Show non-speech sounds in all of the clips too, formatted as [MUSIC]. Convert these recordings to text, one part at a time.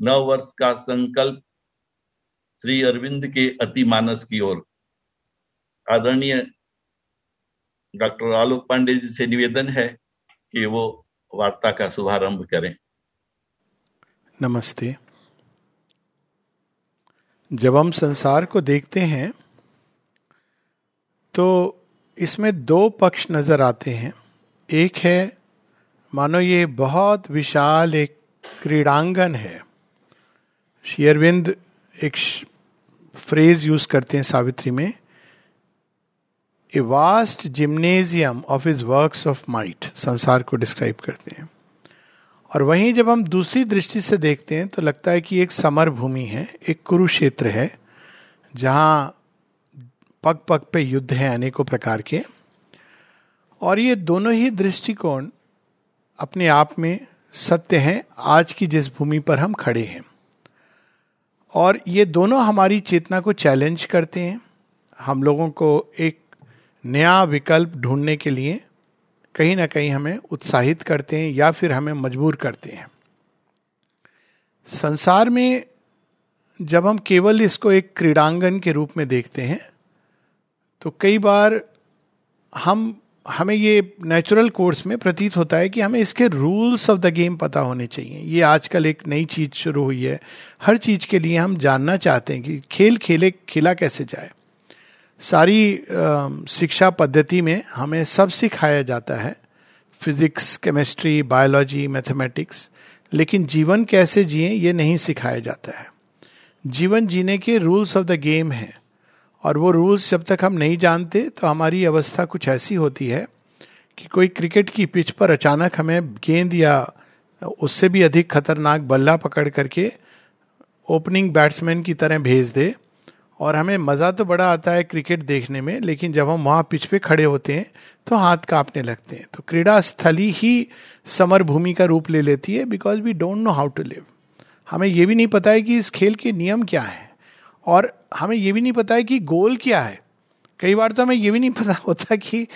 नव वर्ष का संकल्प श्री अरविंद के अति मानस की ओर। आदरणीय डॉक्टर आलोक पांडे जी से निवेदन है कि वो वार्ता का शुभारंभ करें। नमस्ते। जब हम संसार को देखते हैं तो इसमें दो पक्ष नज़र आते हैं। एक है, मानो ये बहुत विशाल एक क्रीड़ांगन है। शेयरविंद एक फ्रेज यूज़ करते हैं सावित्री में a vast gymnasium of his works of might संसार को डिस्क्राइब करते हैं। और वहीं जब हम दूसरी दृष्टि से देखते हैं तो लगता है कि एक समर भूमि है, एक कुरुक्षेत्र है, जहाँ पग पग पे युद्ध है अनेकों प्रकार के। और ये दोनों ही दृष्टिकोण अपने आप में सत्य हैं, आज की जिस भूमि पर हम खड़े हैं। और ये दोनों हमारी चेतना को चैलेंज करते हैं। हम लोगों को एक नया विकल्प ढूँढने के लिए कहीं ना कहीं हमें उत्साहित करते हैं या फिर हमें मजबूर करते हैं। संसार में जब हम केवल इसको एक क्रीड़ांगन के रूप में देखते हैं तो कई बार हम हमें ये नेचुरल कोर्स में प्रतीत होता है कि हमें इसके रूल्स ऑफ़ द गेम पता होने चाहिए। ये आजकल एक नई चीज़ शुरू हुई है। हर चीज़ के लिए हम जानना चाहते हैं कि खेल खेले, खेला कैसे जाए। सारी शिक्षा पद्धति में हमें सब सिखाया जाता है। फिजिक्स केमिस्ट्री बायोलॉजी मैथमेटिक्स लेकिन जीवन कैसे जिए, ये नहीं सिखाया जाता है। जीवन जीने के रूल्स ऑफ़ द गेम है। और वो रूल्स जब तक हम नहीं जानते तो हमारी अवस्था कुछ ऐसी होती है कि कोई क्रिकेट की पिच पर अचानक हमें गेंद या उससे भी अधिक खतरनाक बल्ला पकड़ करके ओपनिंग बैट्समैन की तरह भेज दे। और हमें मज़ा तो बड़ा आता है क्रिकेट देखने में, लेकिन जब हम वहाँ पिच पे खड़े होते हैं तो हाथ कांपने लगते हैं। तो क्रीड़ा स्थली ही समर भूमि का रूप ले लेती है because we don't know how to live हमें यह भी नहीं पता है कि इस खेल के नियम क्या हैं। और हमें ये भी नहीं पता है कि गोल क्या है। कई बार तो हमें ये भी नहीं पता होता कि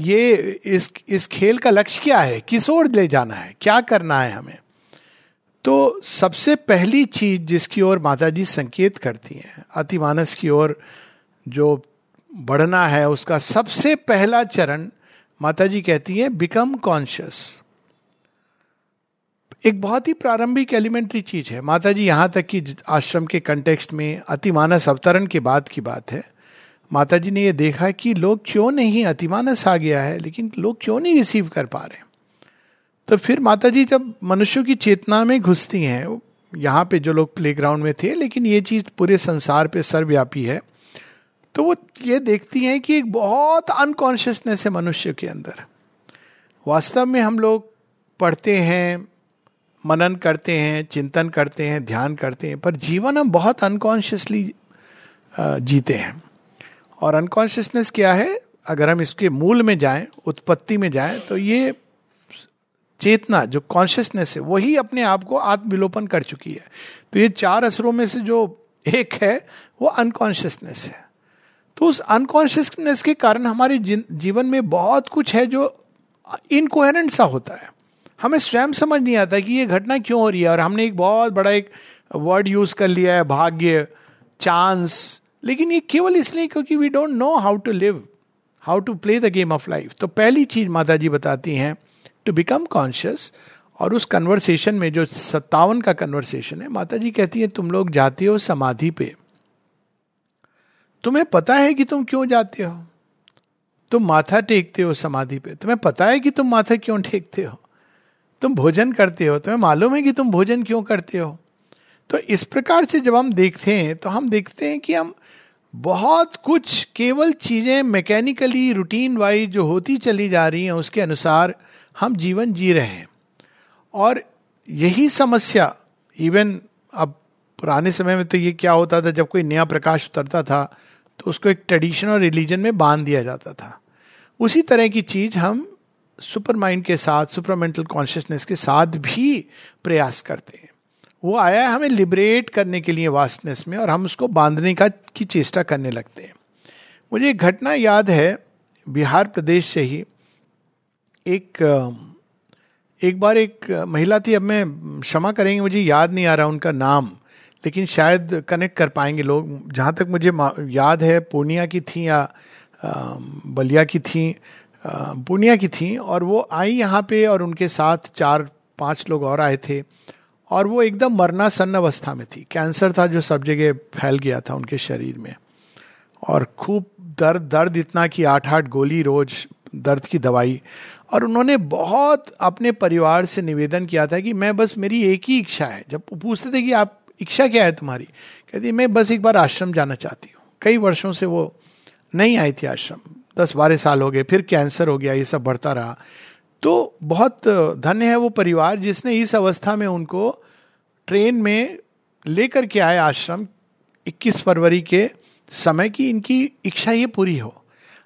ये इस इस खेल का लक्ष्य क्या है, किस ओर ले जाना है, क्या करना है हमें। तो सबसे पहली चीज़ जिसकी ओर माता जी संकेत करती हैं अतिमानस की ओर जो बढ़ना है, उसका सबसे पहला चरण माता जी कहती है बिकम कॉन्शियस एक बहुत ही प्रारंभिक एलिमेंट्री चीज़ है। माता जी यहाँ तक कि आश्रम के कंटेक्स्ट में अतिमानस अवतरण के बाद की बात है। माता जी ने यह देखा कि लोग क्यों नहीं अतिमानस आ गया है, लेकिन लोग क्यों नहीं रिसीव कर पा रहे तो फिर माता जी जब मनुष्यों की चेतना में घुसती हैं, यहाँ पे जो लोग प्ले में थे, लेकिन ये चीज़ पूरे संसार पे सर्वव्यापी है तो वो ये देखती हैं कि एक बहुत अनकॉन्शियसनेस है मनुष्य के अंदर। वास्तव में हम लोग पढ़ते हैं मनन करते हैं, चिंतन करते हैं, ध्यान करते हैं, पर जीवन हम बहुत अनकॉन्शियसली जीते हैं। और अनकॉन्शियसनेस क्या है? अगर हम इसके मूल में जाएँ, उत्पत्ति में जाएँ तो ये चेतना, जो कॉन्शियसनेस है, वही अपने आप को आत्मविलोपन कर चुकी है। तो ये चार असरों में से जो एक है, वो अनकॉन्शियसनेस है। तो उस अनकॉन्शियसनेस के कारण हमारे जीवन में बहुत कुछ है जो इनकोहेरेंट सा होता है। हमें स्वयं समझ नहीं आता कि ये घटना क्यों हो रही है। और हमने एक बहुत बड़ा एक वर्ड यूज़ कर लिया है, भाग्य चांस लेकिन ये केवल इसलिए क्योंकि we don't know how to live how to play the game of life तो पहली चीज़ माता जी बताती हैं टू बिकम कॉन्शियस और उस कन्वर्सेशन में जो सत्तावन का कन्वर्सेशन है माता जी कहती है, तुम लोग जाते हो समाधि पे। तुम्हें पता है कि तुम क्यों जाते हो? तुम माथा टेकते हो समाधि पे। तुम्हें पता है कि तुम माथा क्यों टेकते हो? तुम भोजन करते हो, तुम्हें मालूम है कि तुम भोजन क्यों करते हो? तो इस प्रकार से जब हम देखते हैं तो हम देखते हैं कि हम बहुत कुछ केवल चीज़ें मैकेनिकली, रूटीन वाइज जो होती चली जा रही हैं, उसके अनुसार हम जीवन जी रहे हैं। और यही समस्या इवन अब पुराने समय में तो ये क्या होता था, जब कोई नया प्रकाश उतरता था तो उसको एक ट्रेडिशन और रिलीजन में बाँध दिया जाता था। उसी तरह की चीज़ हम सुपर माइंड के साथ, सुपरमेंटल कॉन्शियसनेस के साथ भी प्रयास करते हैं। वो आया है हमें लिबरेट करने के लिए वास्टनेस में और हम उसको बांधने का, की चेष्टा करने लगते हैं। मुझे एक घटना याद है, बिहार प्रदेश से ही। एक एक बार एक महिला थी, अब मैं क्षमा करेंगे, मुझे याद नहीं आ रहा उनका नाम, लेकिन शायद कनेक्ट कर पाएँगे लोग। जहाँ तक मुझे याद है, पूर्णिया की थी या बलिया की थी पूर्णिया की थी और वो आई यहाँ पे और उनके साथ चार, पाँच लोग और आए थे और वो एकदम मरना सन्न अवस्था में थी। कैंसर था जो सब जगह फैल गया था उनके शरीर में। और खूब दर्द दर्द इतना कि आठ आठ गोली रोज दर्द की दवाई। और उन्होंने बहुत अपने परिवार से निवेदन किया था कि मैं बस मेरी एक ही इच्छा है। जब पूछते थे कि आप, इच्छा क्या है तुम्हारी? कहती, मैं बस एक बार आश्रम जाना चाहती हूँ। कई वर्षों से वो नहीं आई थी आश्रम। दस बारह साल हो गए, फिर कैंसर हो गया, ये सब बढ़ता रहा। तो बहुत धन्य है वो परिवार जिसने इस अवस्था में उनको ट्रेन में लेकर के आए आश्रम 21 फरवरी के समय की इनकी इच्छा ये पूरी हो।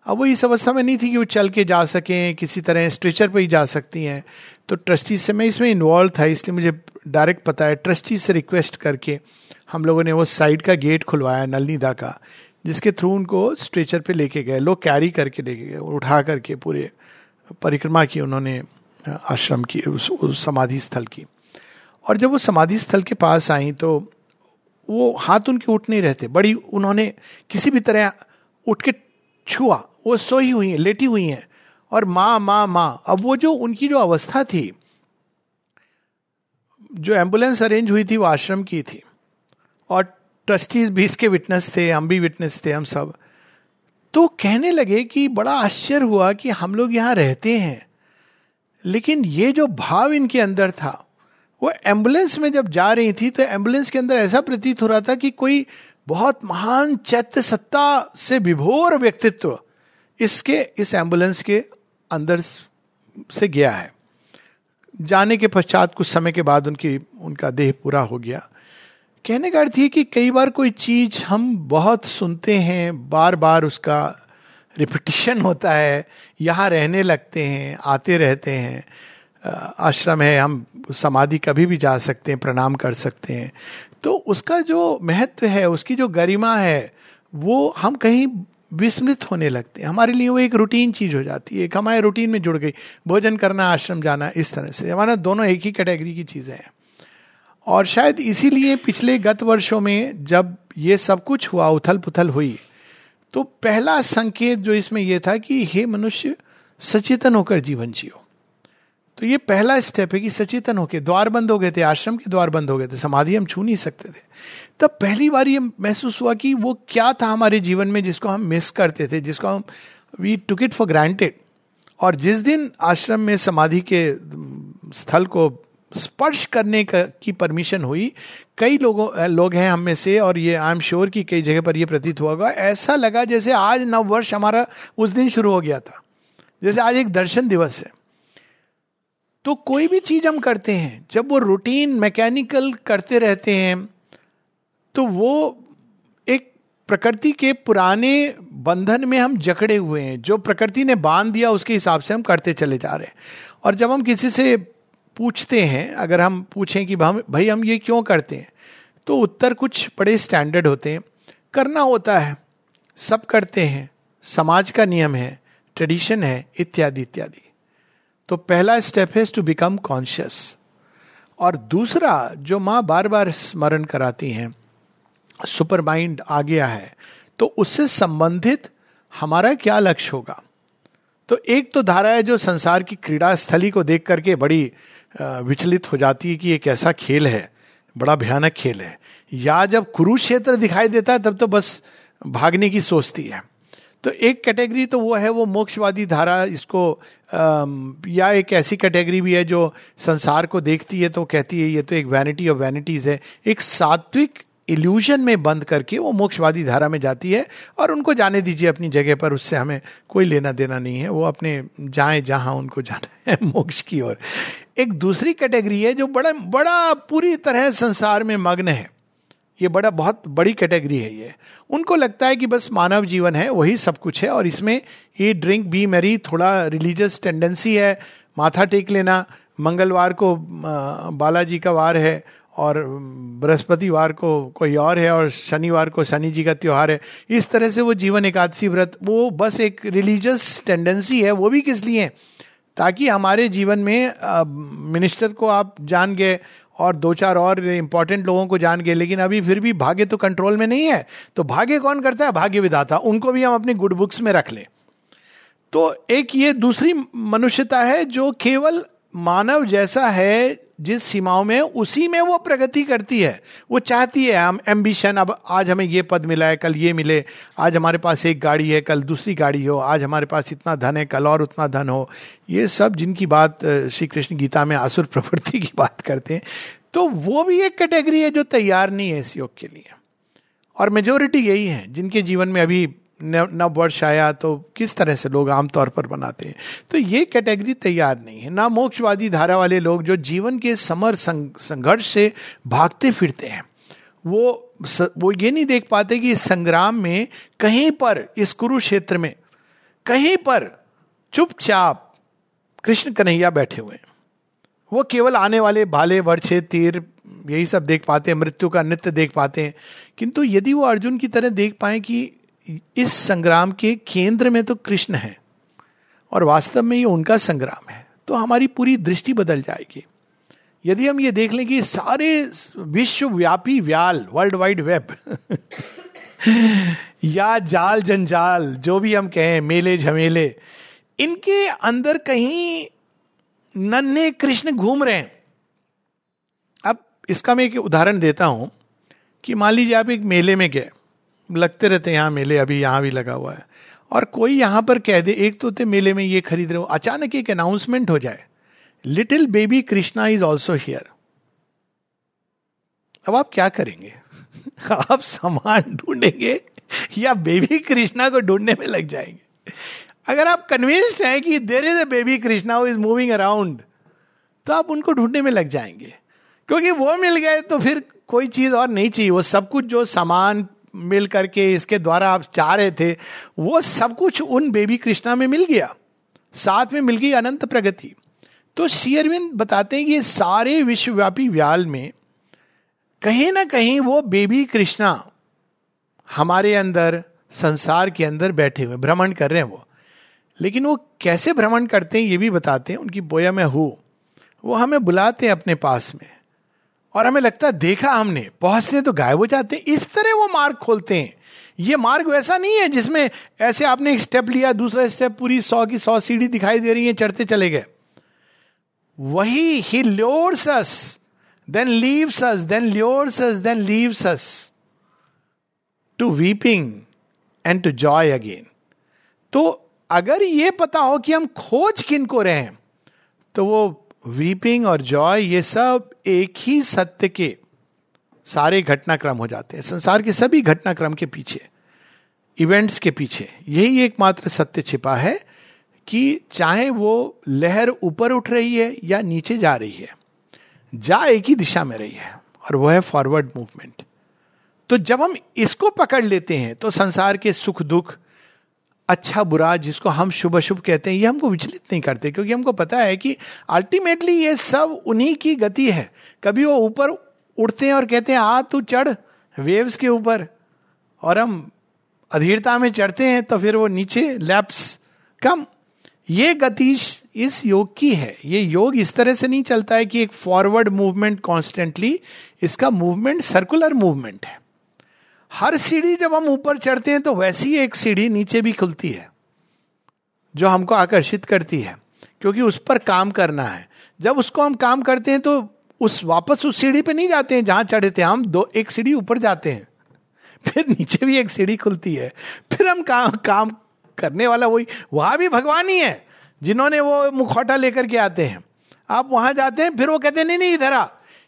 अब वो इस अवस्था में नहीं थी कि वो चल के जा सकें, किसी तरह स्ट्रेचर पर ही जा सकती हैं। तो ट्रस्टी से मैं इसमें इन्वॉल्व था, इसलिए मुझे डायरेक्ट पता है। ट्रस्टी से रिक्वेस्ट करके हम लोगों ने वो साइड का गेट खुलवाया, नलनीदा का। जिसके थ्रू उनको स्ट्रेचर पे लेके गए लोग कैरी करके लेके गए उठा करके पूरे परिक्रमा की उन्होंने आश्रम की उस, उस समाधि स्थल की। और जब वो समाधि स्थल के पास आई तो वो हाथ उनके उठ नहीं रहते। बड़ी उन्होंने किसी भी तरह उठ के छुआ। वो सोई हुई है लेटी हुई हैं। और माँ माँ माँ अब वो जो उनकी जो अवस्था थी जो एंबुलेंस अरेंज हुई थी वो आश्रम की थी। और ट्रस्टीज भी इसके विटनेस थे, हम भी विटनेस थे, हम सब। तो कहने लगे कि बड़ा आश्चर्य हुआ कि हम लोग यहाँ रहते हैं। लेकिन ये जो भाव इनके अंदर था, वो एंबुलेंस में जब जा रही थी तो एंबुलेंस के अंदर ऐसा प्रतीत हो रहा था कि कोई बहुत महान चैत्य सत्ता से विभोर व्यक्तित्व इसके, इस एंबुलेंस के अंदर से गया है। जाने के पश्चात कुछ समय के बाद उनकी, उनका देह पूरा हो गया। कहने का अर्थ ये कि कई बार कोई चीज़ हम बहुत सुनते हैं बार बार उसका रिपीटिशन होता है, यहाँ रहने लगते हैं, आते रहते हैं। आश्रम है, हम समाधि कभी भी जा सकते हैं, प्रणाम कर सकते हैं। तो उसका जो महत्व है, उसकी जो गरिमा है, वो हम कहीं विस्मृत होने लगते हैं। हमारे लिए वो एक रूटीन चीज़ हो जाती है। एक हमारे रूटीन में जुड़ गई। भोजन करना, आश्रम जाना, इस तरह से। हमारा दोनों एक ही कैटेगरी की चीज़ें हैं। और शायद इसीलिए पिछले गत वर्षों में जब ये सब कुछ हुआ उथल पुथल हुई तो पहला संकेत जो इसमें यह था कि हे मनुष्य, सचेतन होकर जीवन जियो। तो ये पहला स्टेप है कि सचेतन होकर द्वार बंद हो गए थे, आश्रम के द्वार बंद हो गए थे, समाधि हम छू नहीं सकते थे। तब पहली बार ये महसूस हुआ कि वो क्या था हमारे जीवन में जिसको हम मिस करते थे, जिसको हम we took it for granted और जिस दिन आश्रम में समाधि के स्थल को स्पर्श करने का, की परमिशन हुई। कई लोगों लोग हैं हम में से और ये आई एम श्योर कि कई जगह पर ये प्रतीत हुआ होगा। ऐसा लगा जैसे आज नव वर्ष हमारा उस दिन शुरू हो गया था। जैसे आज एक दर्शन दिवस है। तो कोई भी चीज़ हम करते हैं, जब वो रूटीन मैकेनिकल करते रहते हैं तो वो एक प्रकृति के पुराने बंधन में हम जकड़े हुए हैं। जो प्रकृति ने बाँध दिया, उसके हिसाब से हम करते चले जा रहे हैं। और जब हम किसी से पूछते हैं, अगर हम पूछें कि भाई हम ये क्यों करते हैं? तो उत्तर कुछ बड़े स्टैंडर्ड होते हैं। करना होता है। सब करते हैं। समाज का नियम है ट्रेडिशन है, इत्यादि इत्यादि। तो पहला स्टेप है टू बिकम कॉन्शियस और दूसरा, जो माँ बार बार स्मरण कराती हैं सुपर माइंड आ गया है तो उससे संबंधित हमारा क्या लक्ष्य होगा? तो एक तो धारा है जो संसार की क्रीड़ा स्थली को देख करके बड़ी विचलित हो जाती है कि एक ऐसा खेल है, बड़ा भयानक खेल है। या जब कुरुक्षेत्र दिखाई देता है, तब तो बस भागने की सोचती है। तो एक कैटेगरी तो वो है, वो मोक्षवादी धारा, इसको या एक ऐसी कैटेगरी भी है जो संसार को देखती है तो कहती है, ये तो एक वैनिटी ऑफ़ वैनिटीज है। एक सात्विक इल्यूजन में बंद करके वो मोक्षवादी धारा में जाती है, और उनको जाने दीजिए अपनी जगह पर, उससे हमें कोई लेना देना नहीं है। वो अपने जाए जहाँ उनको जाना है, मोक्ष की ओर। एक दूसरी कैटेगरी है जो बड़ा बड़ा पूरी तरह संसार में मग्न है। ये बड़ा, बहुत बड़ी कैटेगरी है ये। उनको लगता है कि बस मानव जीवन है, वही सब कुछ है, और इसमें ये ड्रिंक, बी मेरी, थोड़ा रिलीजियस टेंडेंसी है, माथा टेक लेना, मंगलवार को बालाजी का वार है, और बृहस्पतिवार को कोई और है, और शनिवार को शनि जी का त्यौहार है। इस तरह से वो जीवन एकादशी व्रत, वो बस एक रिलीजियस टेंडेंसी है, वो भी किस लिए? ताकि हमारे जीवन में मिनिस्टर को आप जान गए और दो चार और इंपॉर्टेंट लोगों को जान गए, लेकिन अभी फिर भी भाग्य तो कंट्रोल में नहीं है। तो भाग्य कौन करता है? भाग्य विधाता। उनको भी हम अपनी गुड बुक्स में रख लें। तो एक ये दूसरी मनुष्यता है जो केवल मानव जैसा है जिस सीमाओं में, उसी में वो प्रगति करती है। वो चाहती है, हम एम्बिशन अब आज हमें ये पद मिला है, कल ये मिले। आज हमारे पास एक गाड़ी है, कल दूसरी गाड़ी हो। आज हमारे पास इतना धन है, कल और उतना धन हो। ये सब जिनकी बात श्री कृष्ण गीता में आसुर प्रवृत्ति की बात करते हैं तो वो भी एक कैटेगरी है जो तैयार नहीं है इस योग के लिए। और मेजोरिटी यही है, जिनके जीवन में अभी नव वर्ष आया तो किस तरह से लोग आमतौर पर बनाते हैं? तो ये कैटेगरी तैयार नहीं है। ना मोक्षवादी धारा वाले लोग जो जीवन के समर संघर्ष से भागते फिरते हैं, वो वो ये नहीं देख पाते कि इस संग्राम में कहीं पर, इस कुरुक्षेत्र में कहीं पर चुपचाप कृष्ण कन्हैया बैठे हुए वो केवल आने वाले भाले, वर्षे, तीर, यही सब देख पाते हैं, मृत्यु का नृत्य देख पाते हैं। किंतु यदि वो अर्जुन की तरह देख पाए कि इस संग्राम के केंद्र में तो कृष्ण है और वास्तव में ये उनका संग्राम है तो हमारी पूरी दृष्टि बदल जाएगी। यदि हम ये देख लें कि सारे विश्वव्यापी व्याल, वर्ल्ड वाइड वेब, [LAUGHS] या जाल जंजाल, जो भी हम कहें, मेले झमेले, इनके अंदर कहीं नन्हे कृष्ण घूम रहे हैं। अब इसका मैं एक उदाहरण देता हूँ कि मान लीजिए आप एक मेले में गए लगते रहते हैं, यहाँ मेले अभी यहाँ भी लगा हुआ है। और कोई यहाँ पर कह दे, एक तो मेले में ये खरीद रहे हो। अचानक एक अनाउंसमेंट हो जाए little baby Krishna is also here अब आप क्या करेंगे? [LAUGHS] आप सामान ढूंढेंगे या बेबी कृष्णा को ढूँढने में लग जाएँगे? अगर आप कन्विंस्ड हैं कि there is a baby Krishna is moving around तो आप उनको ढूँढने में लग जाएँगे। क्योंकि वो मिल गए तो फिर कोई चीज़ और नहीं चाहिए। वो सब कुछ जो सामान मिल करके इसके द्वारा आप चाह रहे थे, वो सब कुछ उन बेबी कृष्णा में मिल गया। साथ में मिल गई अनंत प्रगति। तो शेयरविंद बताते हैं कि सारे विश्वव्यापी व्याल में कहीं ना कहीं वो बेबी कृष्णा हमारे अंदर, संसार के अंदर बैठे हुए, भ्रमण कर रहे हैं वो। लेकिन वो कैसे भ्रमण करते हैं ये भी बताते हैं। उनकी बोया में हूँ, वो हमें बुलाते हैं अपने पास में। और हमें लगता है, देखा हमने पहुँचते तो गायब हो जाते इस तरह वो मार्ग खोलते हैं। ये मार्ग वैसा नहीं है जिसमें ऐसे आपने एक स्टेप लिया, दूसरा स्टेप पूरी सौ की सौ सीढ़ी दिखाई दे रही है, चढ़ते चले गए। वही ही lures us then leaves us then lures us then leaves us to weeping and to joy again तो अगर ये पता हो कि हम खोज किन को रहे हैं तो वो वीपिंग और जॉय ये सब एक ही सत्य के सारे घटनाक्रम हो जाते हैं। संसार के सभी घटनाक्रम के पीछे इवेंट्स के पीछे, यही एकमात्र सत्य छिपा है कि चाहे वो लहर ऊपर उठ रही है या नीचे जा रही है, जा एक ही दिशा में रही है और वो है फॉरवर्ड मूवमेंट तो जब हम इसको पकड़ लेते हैं तो संसार के सुख दुख अच्छा बुरा जिसको हम शुभ अशुभ कहते हैं, ये हमको विचलित नहीं करते, क्योंकि हमको पता है कि अल्टीमेटली ये सब उन्हीं की गति है। कभी वो ऊपर उड़ते हैं और कहते हैं, आ, तू चढ़ वेव्स के ऊपर। और हम अधीरता में चढ़ते हैं तो फिर वो नीचे लैप्स कम, ये गति इस योग की है। ये योग इस तरह से नहीं चलता है कि एक फॉरवर्ड मूवमेंट कॉन्स्टेंटली इसका मूवमेंट सर्कुलर मूवमेंट है। हर सीढ़ी जब हम ऊपर चढ़ते हैं तो वैसी एक सीढ़ी नीचे भी खुलती है, जो हमको आकर्षित करती है, क्योंकि उस पर काम करना है। जब उसको हम काम करते हैं तो उस, वापस उस सीढ़ी पे नहीं जाते हैं, जहाँ चढ़े थे हम दो, एक सीढ़ी ऊपर जाते हैं। फिर नीचे भी एक सीढ़ी खुलती है। फिर हम काम काम करने वाला वही, वहाँ भी भगवान ही है, जिन्होंने वो मुखौटा लेकर के आते हैं। आप वहाँ जाते हैं, फिर वो कहते हैं, नहीं नहीं, इधर आ।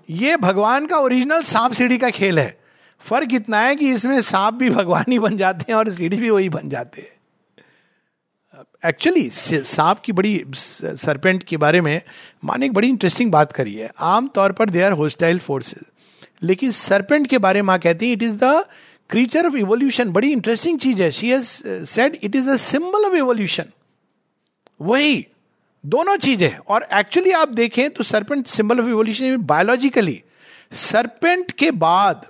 ये भगवान का ओरिजिनल सांप सीढ़ी का खेल है। फ़र्क इतना है कि इसमें सांप भी [LAUGHS] भगवान ही बन जाते हैं और सीढ़ी भी वही बन जाते हैं। एक्चुअली सांप की बड़ी सरपेंट के बारे में माने एक बड़ी इंटरेस्टिंग बात करी है। आमतौर पर दे आर होस्टाइल फोर्सेज लेकिन सरपेंट के बारे में कहती है it is the creature of evolution बड़ी इंटरेस्टिंग चीज़ है। She has said it is a symbol of evolution वही, दोनों चीज़ें। और एक्चुअली आप देखें तो serpent symbol of evolution biologically serpent के बाद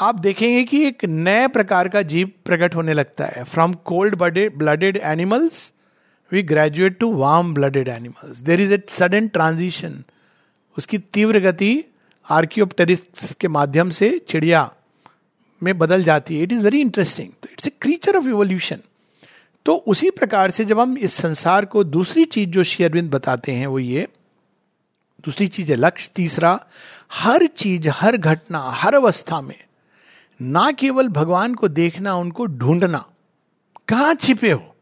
आप देखेंगे कि एक नए प्रकार का जीव प्रकट होने लगता है। From cold blooded animals we graduate to warm blooded animals there is a sudden transition उसकी तीव्र गति आर्कियोप्टेरिस्ट के माध्यम से चिड़िया में बदल जाती है। इट इज़ वेरी इंटरेस्टिंग तो it's a creature of evolution तो उसी प्रकार से जब हम इस संसार को दूसरी चीज़ जो शेयरविंद बताते हैं वो ये, दूसरी चीज़ है लक्ष्य, तीसरा, हर चीज़, हर घटना, हर अवस्था में ना केवल भगवान को देखना, उनको ढूंढना। कहाँ छिपे हो?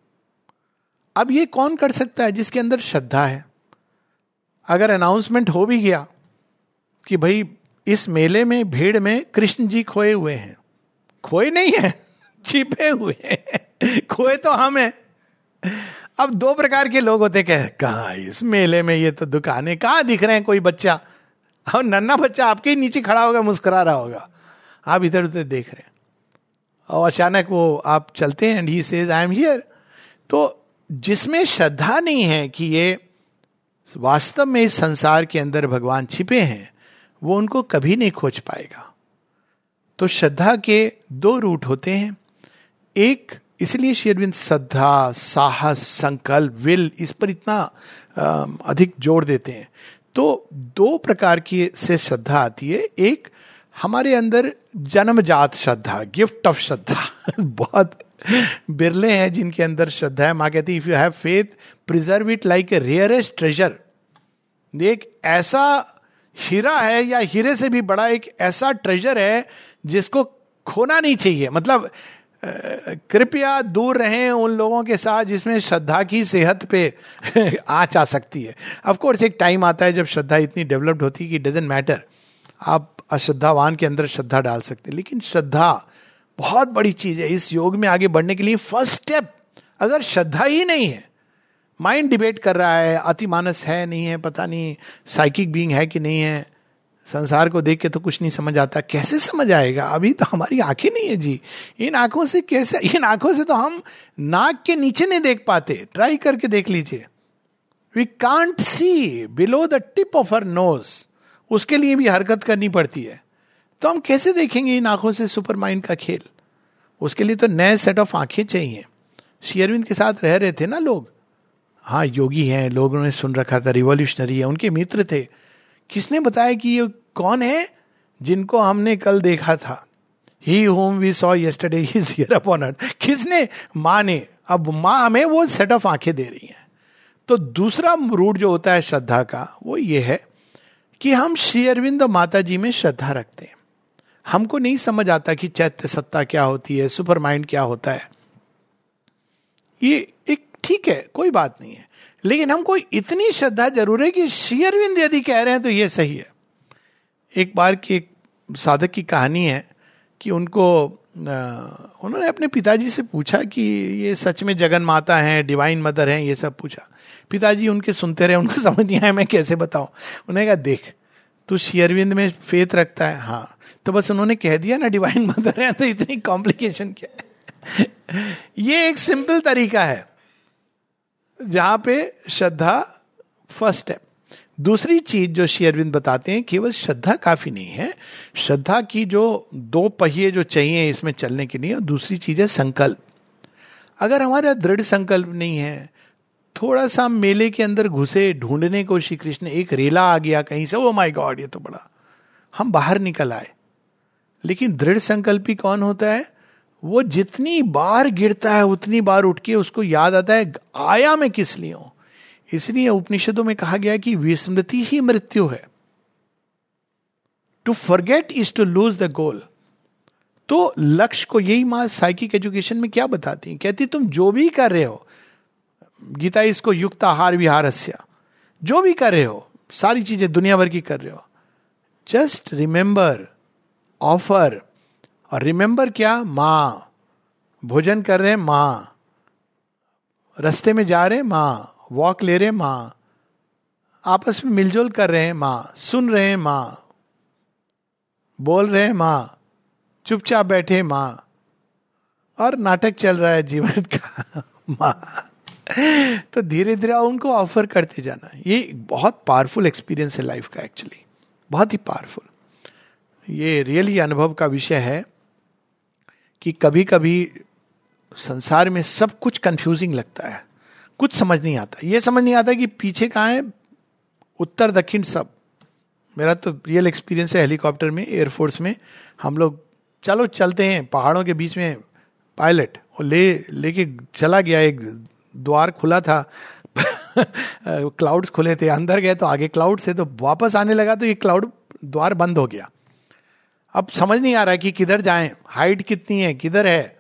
अब ये कौन कर सकता है जिसके अंदर श्रद्धा है? अगर अनाउंसमेंट हो भी गया कि भाई, इस मेले में, भीड़ में कृष्ण जी खोए हुए हैं। खोए नहीं है, [LAUGHS] छिपे हुए हैं। [LAUGHS] खोए तो हम हैं। अब दो प्रकार के लोग होते कह, कहा, इस मेले में ये तो दुकानें कहा दिख रहे हैं, कोई बच्चा? और नन्ना बच्चा आपके ही नीचे खड़ा होगा, मुस्कुरा रहा होगा। आप इधर उधर देख रहे हैं। और अचानक वो आप चलते हैं and he says I am here तो जिसमें श्रद्धा नहीं है कि ये वास्तव में इस संसार के अंदर भगवान छिपे हैं, वो उनको कभी नहीं खोज पाएगा। तो श्रद्धा के दो रूट होते हैं। एक, इसलिए शेरविंद श्रद्धा, साहस, संकल्प, विल, इस पर इतना अधिक ज़ोर देते हैं। तो दो प्रकार की से श्रद्धा आती है। एक हमारे अंदर जन्मजात श्रद्धा गिफ्ट ऑफ़ श्रद्धा, [LAUGHS] बहुत बिरले हैं जिनके अंदर श्रद्धा है। माँ कहती if you have faith preserve it like a rarest treasure एक ऐसा हीरा है या हीरे से भी बड़ा एक ऐसा ट्रेजर है जिसको खोना नहीं चाहिए। मतलब कृपया दूर रहें उन लोगों के साथ जिसमें श्रद्धा की सेहत पे आँच [LAUGHS] आ सकती है। ऑफ़ कोर्स एक टाइम आता है जब श्रद्धा इतनी डेवलप्ड होती है कि डजेंट मैटर आप अश्रद्धावान के अंदर श्रद्धा डाल सकते लेकिन श्रद्धा बहुत बड़ी चीज़ है। इस योग में आगे बढ़ने के लिए फ़र्स्ट स्टेप, अगर श्रद्धा ही नहीं है, माइंड डिबेट कर रहा है अतिमानस है, नहीं है, पता नहीं, साइकिक बींग है कि नहीं है, संसार को देख के तो कुछ नहीं समझ आता, कैसे समझ आएगा? अभी तो हमारी आँखें नहीं है जी। इन आँखों से कैसे, इन आँखों से तो हम नाक के नीचे नहीं देख पाते। ट्राई करके देख लीजिए। We can't see below the tip of our nose उसके लिए भी हरकत करनी पड़ती है। तो हम कैसे देखेंगे इन आँखों से सुपर माइंड का खेल? उसके लिए तो नए सेट ऑफ़ आँखें चाहिए। शेयरविंद के साथ रह रहे थे ना लोग? हाँ योगी हैं, लोगों ने सुन रखा था रिवॉल्यूशनरी है, उनके मित्र थे। किसने बताया कि ये कौन है जिनको हमने कल देखा था? He whom we saw yesterday is here upon earth किसने? माँ ने। अब माँ हमें वो सेट ऑफ़ आँखें दे रही हैं। तो दूसरा रूट जो होता है श्रद्धा का, वो ये है कि हम श्री अरविंद माता जी में श्रद्धा रखते हैं। हमको नहीं समझ आता कि चैत्य सत्ता क्या होती है सुपर माइंड क्या होता है। ये एक ठीक है, कोई बात नहीं है। लेकिन हमको इतनी श्रद्धा ज़रूर है कि श्री अरविंद यदि कह रहे हैं तो ये सही है। एक बार की एक साधक की कहानी है कि उनको उन्होंने अपने पिताजी से पूछा कि ये सच में जगन माता हैं डिवाइन मदर हैं, ये सब पूछा। पिताजी उनके सुनते रहे, उनको [LAUGHS] समझ नहीं आया, मैं कैसे बताऊँ? उन्होंने कहा, देख, तू शेयरविंद में फेत रखता है। हाँ। तो बस उन्होंने कह दिया, ना डिवाइन मदर है तो इतनी कॉम्प्लिकेशन क्या है? [LAUGHS] ये एक सिंपल तरीका है, जहाँ पे श्रद्धा फ़र्स्ट स्टेप दूसरी चीज़ जो शेयरविंद बताते हैं, केवल श्रद्धा काफ़ी नहीं है। श्रद्धा की जो दो पहिए जो चाहिए इसमें चलने के लिए, और दूसरी चीज़ है संकल्प। अगर हमारा दृढ़ संकल्प नहीं है, थोड़ा सा मेले के अंदर घुसे ढूँढने को श्री कृष्ण, एक रेला आ गया कहीं से ओ माई गॉड ये तो बड़ा। हम बाहर निकल आए। लेकिन दृढ़ संकल्पी कौन होता है? वो जितनी बार गिरता है, उतनी बार उठ के उसको याद आता है, आया मैं किस लिए हूँ? इसलिए उपनिषदों में कहा गया कि विस्मृति ही मृत्यु है। To forget is to lose the goal तो लक्ष्य को यही माँ साइकिक एजुकेशन में क्या बताती है? कहती तुम जो भी कर रहे हो, गीता इसको युक्त आहार विहार जो भी कर रहे हो, सारी चीज़ें दुनिया भर की कर रहे हो। जस्ट रिमेंबर ऑफ़र और रिमेंबर क्या? माँ। भोजन कर रहे हैं, माँ। रस्ते में जा रहे हैं, माँ। वॉक ले रहे माँ। आपस में मिलजुल कर रहे हैं माँ। सुन रहे हैं माँ। बोल रहे हैं माँ। चुपचाप बैठे माँ। और नाटक चल रहा है जीवन का [LAUGHS] माँ। तो धीरे धीरे उनको ऑफ़र करते जाना। ये बहुत पावरफुल एक्सपीरियंस है लाइफ का एक्चुअली बहुत ही पावरफुल ये रियली अनुभव का विषय है कि कभी कभी संसार में सब कुछ कंफ्यूजिंग लगता है। कुछ समझ नहीं आता। ये समझ नहीं आता कि पीछे कहाँ है? उत्तर, दक्षिण सब। मेरा तो रियल एक्सपीरियंस है हेलीकॉप्टर में एयरफोर्स में। हम लोग, चलो चलते हैं, पहाड़ों के बीच में पायलट वो ले, लेके चला गया एक द्वार खुला था। [LAUGHS] क्लाउड्स खुले थे, अंदर गए तो आगे क्लाउड से तो वापस आने लगा तो ये क्लाउड द्वार बंद हो गया। अब समझ नहीं आ रहा कि किधर जाएँ हाइट कितनी है, किधर है।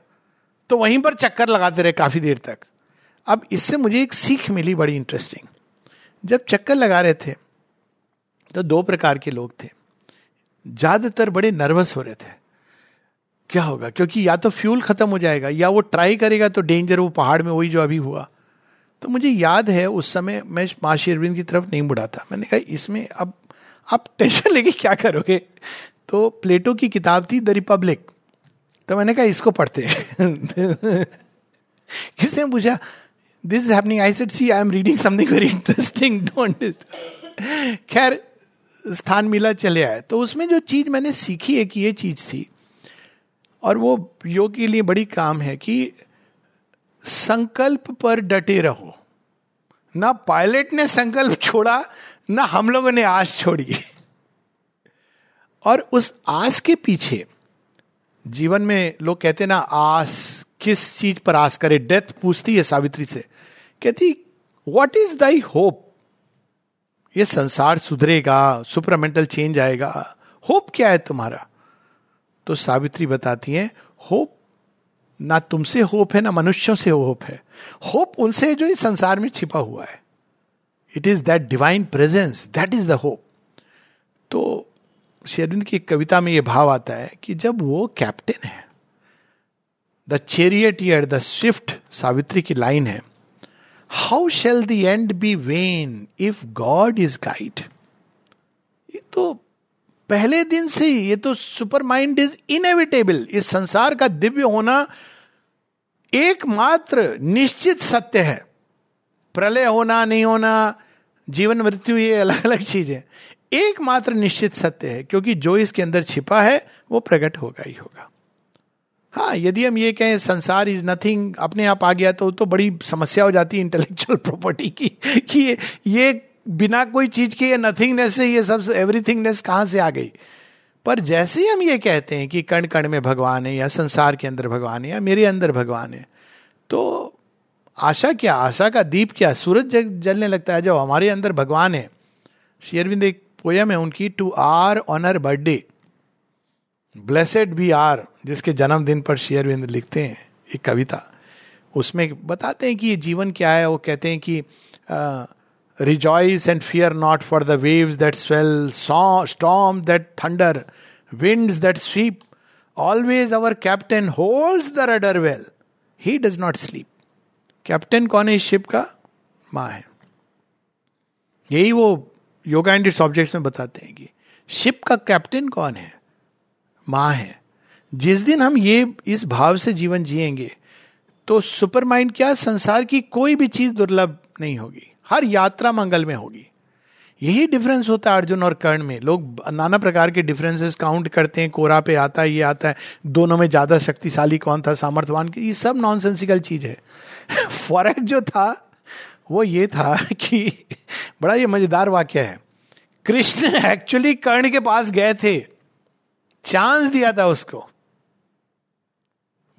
तो वहीं पर चक्कर लगाते रहे काफ़ी देर तक। अब इससे मुझे एक सीख मिली बड़ी इंटरेस्टिंग जब चक्कर लगा रहे थे तो दो प्रकार के लोग थे। ज़्यादातर बड़े नर्वस हो रहे थे। क्या होगा? क्योंकि या तो फ्यूल खत्म हो जाएगा, या वो ट्राई करेगा तो डेंजर वो पहाड़ में वही जो अभी हुआ। तो मुझे याद है, उस समय मैं माँ शेरविंद की तरफ़ नहीं बुढ़ा था। मैंने कहा, इसमें अब, आप टेंशन लेके क्या करोगे? तो प्लेटो की किताब थी द रिपब्लिक तो मैंने कहा, इसको पढ़ते [LAUGHS] किसने पूछा? This is happening I said see I am reading something very interesting don't खैर, स्थान मिला, चले आए। तो उसमें जो चीज़ मैंने सीखी है कि ये चीज़ थी, और वो योग के लिए बड़ी काम है कि संकल्प पर डटे रहो। ना पायलट ने संकल्प छोड़ा, ना हम लोगों ने आस छोड़ी। और उस आस के पीछे जीवन में लोग कहते ना, आस किस चीज़ पर आस करे, डेथ पूछती है सावित्री से। कहती वॉट इज़ दाई होप ये संसार सुधरेगा सुपरमेंटल चेंज आएगा। होप क्या है तुम्हारा? तो सावित्री बताती है होप ना तुमसे होप है, ना मनुष्यों से होप है। होप उनसे जो इस संसार में छिपा हुआ है। It is that divine presence that is the hope तो शेरविंद की कविता में यह भाव आता है कि जब वो कैप्टन है the charioteer the swift Savitri की लाइन है। How shall the end be vain if God is guide ये तो पहले दिन से ही, ये तो सुपर माइंड इज़ इनएविटेबल इस संसार का दिव्य होना एकमात्र निश्चित सत्य है। प्रलय होना, नहीं होना, जीवन, मृत्यु, ये अलग अलग चीज़। एकमात्र निश्चित सत्य है, क्योंकि जो इसके अंदर छिपा है, वो प्रकट होगा ही होगा। हाँ यदि हम ये कहें संसार इज़ नथिंग अपने आप आ गया तो तो बड़ी समस्या हो जाती है इंटेलेक्चुअल प्रॉपर्टी [LAUGHS] की कि ये, ये बिना कोई चीज़ के ये नथिंगनेस से ये सब एवरीथिंगनेस कहाँ से आ गई? पर जैसे ही हम ये कहते हैं कि कण कण में भगवान है या संसार के अंदर भगवान है या मेरे अंदर भगवान है तो आशा क्या आशा का दीप क्या? सूरज जलने लगता है जब हमारे अंदर भगवान है। शेयरविंद एक पोयम है उनकी to our honour birthday blessed be our जिसके जन्मदिन पर शेयरविंद लिखते हैं, एक कविता। उसमें बताते हैं कि ये जीवन क्या है, वो कहते हैं कि rejoice and fear not for the waves that swell storm that thunder winds that sweep always our captain holds the rudder well he does not sleep captain कौन है इस शिप का? माँ है। यही वो योगा एंड इट्स ऑब्जेक्ट्स में बताते हैं कि शिप का कैप्टन कौन है? माँ है। जिस दिन हम ये, इस भाव से जीवन जिएँगे तो सुपर माइंड क्या संसार की कोई भी चीज़ दुर्लभ नहीं होगी। हर यात्रा मंगल में होगी। यही डिफरेंस होता है अर्जुन और कर्ण में। लोग नाना प्रकार के डिफरेंसेस काउंट करते हैं। कोरा पे आता है, ये आता है। दोनों में ज़्यादा शक्तिशाली कौन था, सामर्थ्यवान? ये सब नॉनसेंसिकल चीज़ है। [LAUGHS] फ़र्क जो था, वो ये था कि [LAUGHS] बड़ा ये मज़ेदार वाक्य है। कृष्ण एक्चुअली कर्ण के पास गए थे। चांस दिया था उसको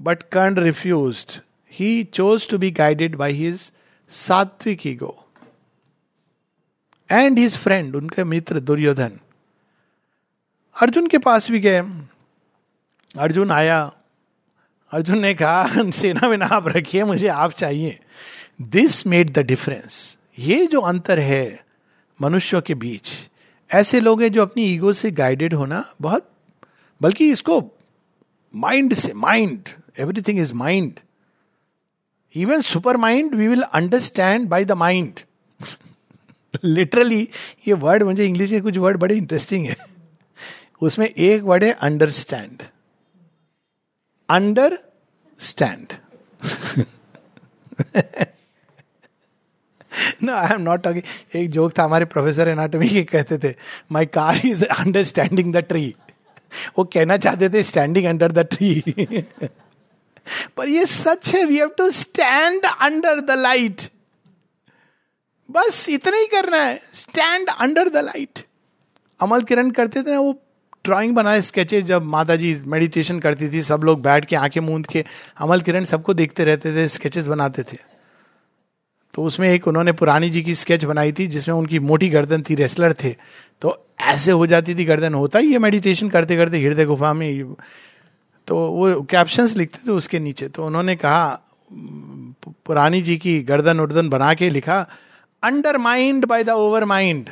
but Karna refuse he chose to be guided by his sattvic ego and his friend उनके मित्र दुर्योधन। अर्जुन के पास भी गए। अर्जुन आया। अर्जुन ने कहा, सेना में ना आप रखिए, मुझे आप चाहिए। दिस मेड द डिफरेंस ये जो अंतर है मनुष्यों के बीच, ऐसे लोग हैं जो अपनी ईगो से गाइडेड होना बहुत बल्कि इसको माइंड से mind everything is mind even super mind we will understand by the mind literally ये वर्ड मुझे इंग्लिश के कुछ वर्ड बड़े इंटरेस्टिंग है। उसमें एक वर्ड है understand under stand no I am not talking एक जोक था, हमारे प्रोफेसर एनाटॉमी के कहते थे my car is understanding the tree वो कहना चाहते थे स्टैंडिंग अंडर द ट्री पर ये सच है we have to stand under the light बस इतना ही करना है stand under the light Amal Kiran करते थे ना, वो ड्राइंग बनाए स्केचेस जब माता जी मेडिटेशन करती थी, सब लोग बैठ के आँखें मूंद के, अमल किरण सबको देखते रहते थे स्केचेस बनाते थे। तो उसमें एक उन्होंने पुरानी जी की स्केच बनाई थी, जिसमें उनकी मोटी गर्दन थी रेसलर थे। ऐसे हो जाती थी, गर्दन होता ही है मेडिटेशन करते करते हृदय गुफा में तो वो कैप्शंस लिखते थे उसके नीचे। तो उन्होंने कहा पुरानी जी की गर्दन उर्दन बना के लिखा under mind by the over mind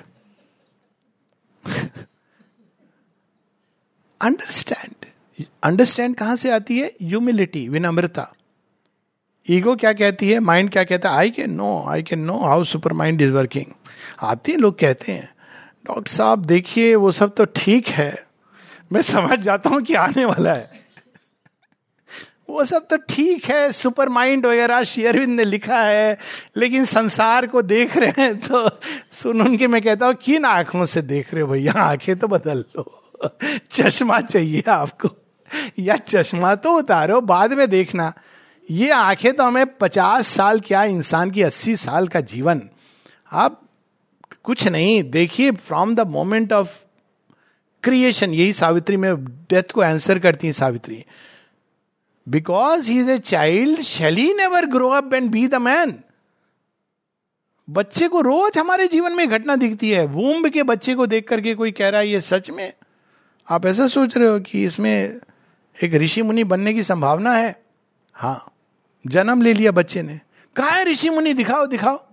understand understand कहाँ से आती है? ह्यूमिलिटी विनम्रता। ईगो क्या कहती है? माइंड क्या कहता है? I can know I can know how super mind is working आते हैं, लोग कहते हैं डॉक्टर साहब, देखिए, वो सब तो ठीक है। मैं समझ जाता हूँ कि आने वाला है। वो सब तो ठीक है, सुपर माइंड वगैरह शेयरविंद ने लिखा है, लेकिन संसार को देख रहे हैं तो सुन उनके मैं कहता हूँ, किन आँखों से देख रहे हो भैया? आँखें तो बदल लो। चश्मा चाहिए आपको। या चश्मा तो उतारो, बाद में देखना। ये आँखें तो हमें पचास साल क्या इंसान की अस्सी साल का जीवन। आप कुछ नहीं, देखिए from the moment of creation यही सावित्री में डेथ को आंसर करती है Savitri. Because he is a child shall he never grow up and be the man बच्चे को रोज हमारे जीवन में घटना दिखती है। वूम्ब के बच्चे को देख करके कोई कह रहा है, ये सच में, आप ऐसा सोच रहे हो कि इसमें एक ऋषि मुनि बनने की संभावना है? हाँ जन्म ले लिया बच्चे ने। कहा है ऋषि मुनि? दिखाओ दिखाओ।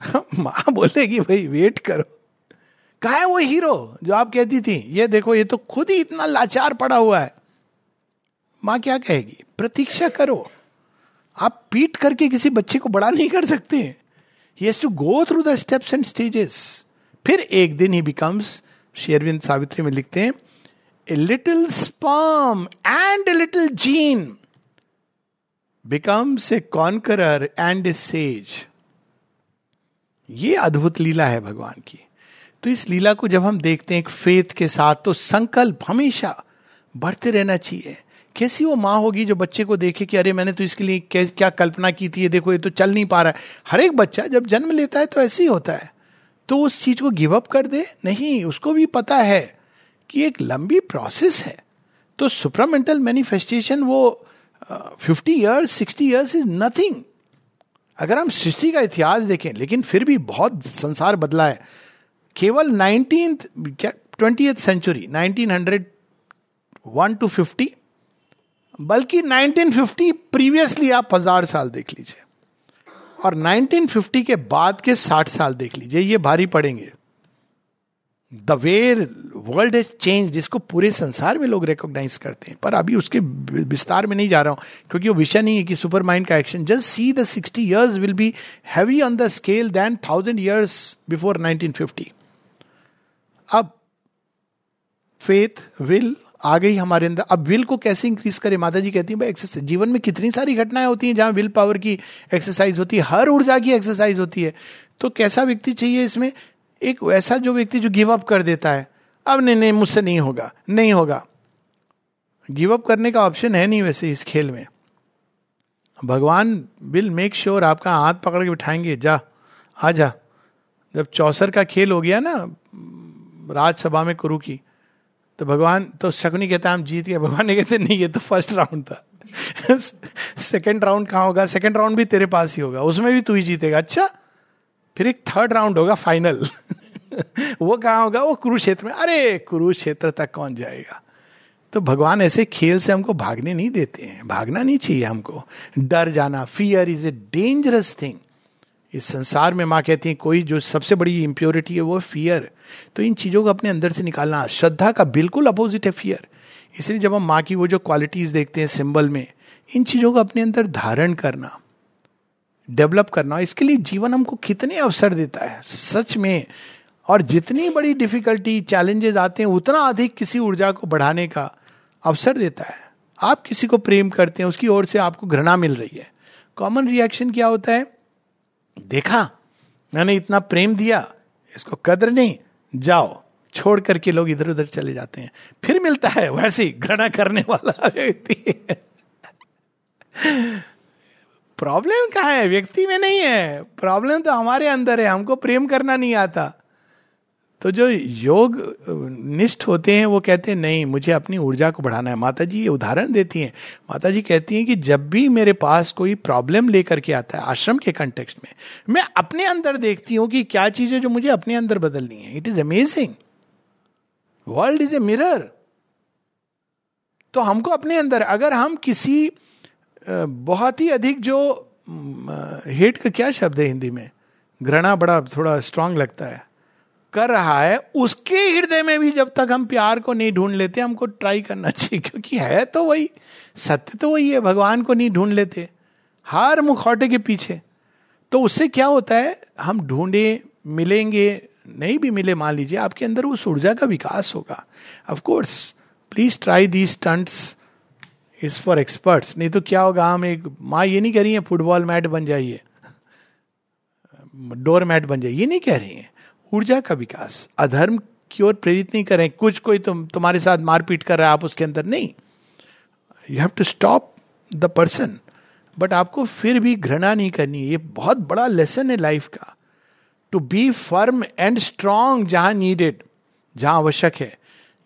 [LAUGHS] माँ बोलेगी, भाई वेट करो। कहा है वो हीरो जो आप कहती थी, ये देखो, ये तो खुद ही इतना लाचार पड़ा हुआ है। माँ क्या कहेगी? प्रतीक्षा करो। आप पीट करके किसी बच्चे को बड़ा नहीं कर सकते। To go through the steps and stages फिर एक दिन ही बिकम्स शेरविंद सावित्री में लिखते हैं a little sperm and a little gene becomes a conqueror and a sage ये अद्भुत लीला है भगवान की। तो इस लीला को जब हम देखते हैं एक फेथ के साथ तो संकल्प हमेशा बढ़ते रहना चाहिए। कैसी वो माँ होगी जो बच्चे को देखे कि अरे, मैंने तो इसके लिए क्या कल्पना की थी, ये देखो, ये तो चल नहीं पा रहा है। हर एक बच्चा जब जन्म लेता है तो ऐसे ही होता है। तो उस चीज़ को गिव अप कर दे। नहीं, उसको भी पता है कि एक लंबी प्रोसेस है। तो सुपरामेंटल मैनिफेस्टेशन वो fifty years sixty years is nothing अगर हम सृष्टि का इतिहास देखें, लेकिन फिर भी बहुत संसार बदला है। केवल नाइनटीन, क्या twenty century nineteen hundred one two fifty, बल्कि 1950 प्रीवियसली आप हज़ार साल देख लीजिए। और 1950 के बाद के 60 साल देख लीजिए, ये भारी पड़ेंगे। The way world is change जिसको पूरे संसार में लोग रिकॉग्नाइज करते हैं, पर अभी उसके विस्तार में नहीं जा रहा हूँ, क्योंकि वो विषय नहीं है कि सुपर माइंड का action just see the sixty years will be heavy on the scale then thousand years before 1950 अब फेथ विल आ गई हमारे अंदर, अब विल को कैसे इंक्रीज करें? माता जी कहती है, भाई एक्सरसाइज जीवन में कितनी सारी घटनाएँ होती हैं जहाँ विल पावर की एक्सरसाइज होती है, हर ऊर्जा की एक्सरसाइज होती है। तो कैसा व्यक्ति चाहिए इसमें? एक वैसा जो व्यक्ति जो गिव अप कर देता है। अब नहीं नहीं, मुझसे नहीं होगा नहीं होगा। गिव अप करने का ऑप्शन है नहीं वैसे इस खेल में। भगवान विल मेक श्योर आपका हाथ पकड़ के बिठाएँगे जा, आ जा। जब चौसर का खेल हो गया ना, राजसभा में कुरु की तो भगवान तो शकुनी कहता हम जीत गए। भगवान ने कहते, नहीं, ये तो फ़र्स्ट राउंड था। [LAUGHS] सेकेंड राउंड कहाँ होगा? सेकेंड राउंड भी तेरे पास ही होगा। उसमें भी तू ही जीतेगा। अच्छा फिर एक थर्ड राउंड होगा फाइनल [LAUGHS] वो कहाँ होगा? वो कुरुक्षेत्र में। अरे, कुरुक्षेत्र तक कौन जाएगा? तो भगवान ऐसे खेल से हमको भागने नहीं देते हैं। भागना नहीं चाहिए हमको। डर जाना fear is a dangerous thing इस संसार में माँ कहती है, कोई जो सबसे बड़ी इम्प्योरिटी है वो फियर तो इन चीज़ों को अपने अंदर से निकालना, श्रद्धा का बिल्कुल अपोजिट है फियर इसलिए जब हम माँ की वो जो क्वालिटीज देखते हैं सिंबल में, इन चीज़ों को अपने अंदर धारण करना डेवलप करना, इसके लिए जीवन हमको कितने अवसर देता है, सच में। और जितनी बड़ी डिफिकल्टी चैलेंजेस आते हैं, उतना अधिक किसी ऊर्जा को बढ़ाने का अवसर देता है। आप किसी को प्रेम करते हैं, उसकी ओर से आपको घृणा मिल रही है। कॉमन रिएक्शन क्या होता है? देखा, मैंने इतना प्रेम दिया, इसको कदर नहीं, जाओ, छोड़ करके लोग इधर उधर चले जाते हैं। फिर मिलता है, वैसे घृणा करने वाला व्यक्ति। प्रॉब्लम कहाँ है? व्यक्ति में नहीं है। प्रॉब्लम तो हमारे अंदर है। हमको प्रेम करना नहीं आता। तो जो योग, निष्ठ होते हैं, वो कहते हैं, नहीं, मुझे अपनी ऊर्जा को बढ़ाना है। माता जी ये उदाहरण देती हैं। माता जी कहती हैं कि जब भी मेरे पास कोई प्रॉब्लम लेकर के आता है, आश्रम के कंटेक्स्ट में, मैं अपने अंदर देखती हूँ कि क्या चीज़ें जो मुझे अपने अंदर बदलनी है। It is amazing world is a mirror तो हमको अपने अंदर, अगर हम किसी बहुत ही अधिक जो हेट का क्या शब्द है हिंदी में? घृणा बड़ा, थोड़ा स्ट्रांग लगता है। कर रहा है, उसके हृदय में भी जब तक हम प्यार को नहीं ढूंढ लेते, हमको ट्राई करना [LAUGHS] चाहिए, क्योंकि है तो वही। सत्य तो वही है, भगवान को नहीं ढूंढ लेते। हर मुखौटे के पीछे। तो उससे क्या होता है, हम ढूंढे, मिलेंगे, नहीं भी मिले, मान लीजिए, आपके अंदर उस ऊर्जा का विकास होगा। Of course please try the stunts is for experts नहीं तो क्या होगा, हम एक, माँ ये नहीं कह रही है फुटबॉल मैट बन जाइए। डोर मैट बन जाइए। ये नहीं कह रही है। ऊर्जा का विकास। अधर्म की ओर प्रेरित नहीं करें कुछ कोई तुम, तुम्हारे साथ मारपीट कर रहा है आप उसके अंदर। नहीं। You have to stop the person but आपको फिर भी घृणा नहीं करनी ये बहुत बड़ा लेसन है लाइफ का। To be firm and strong जहाँ नीडेड जहाँ आवश्यक है।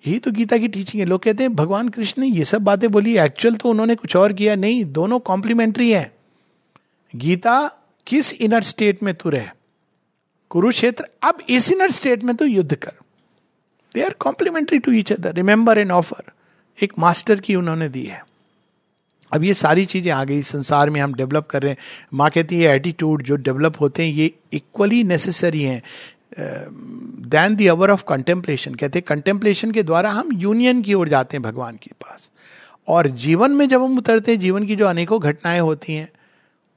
यही तो गीता की टीचिंग है। लोग कहते हैं, भगवान कृष्ण ने ये सब बातें बोली एक्चुअल तो उन्होंने कुछ और किया नहीं, दोनों कॉम्प्लीमेंट्री है। गीता किस इनर स्टेट में तू रहे? कुरुक्षेत्र, अब इस इनर स्टेट में तो युद्ध कर। They are complementary to each other remember and offer एक मास्टर की उन्होंने दी है। अब ये सारी चीज़ें आ गई, संसार में हम डेवलप कर रहे हैं। माँ कहती है एटीट्यूड जो डेवलप होते हैं, ये इक्वली नेसेसरी हैं। Then the hour of contemplation कहते हैं कंटेम्पलेशन के द्वारा हम यूनियन की ओर जाते हैं भगवान के पास। और जीवन में जब हम उतरते हैं, जीवन की जो अनेकों घटनाएँ होती हैं,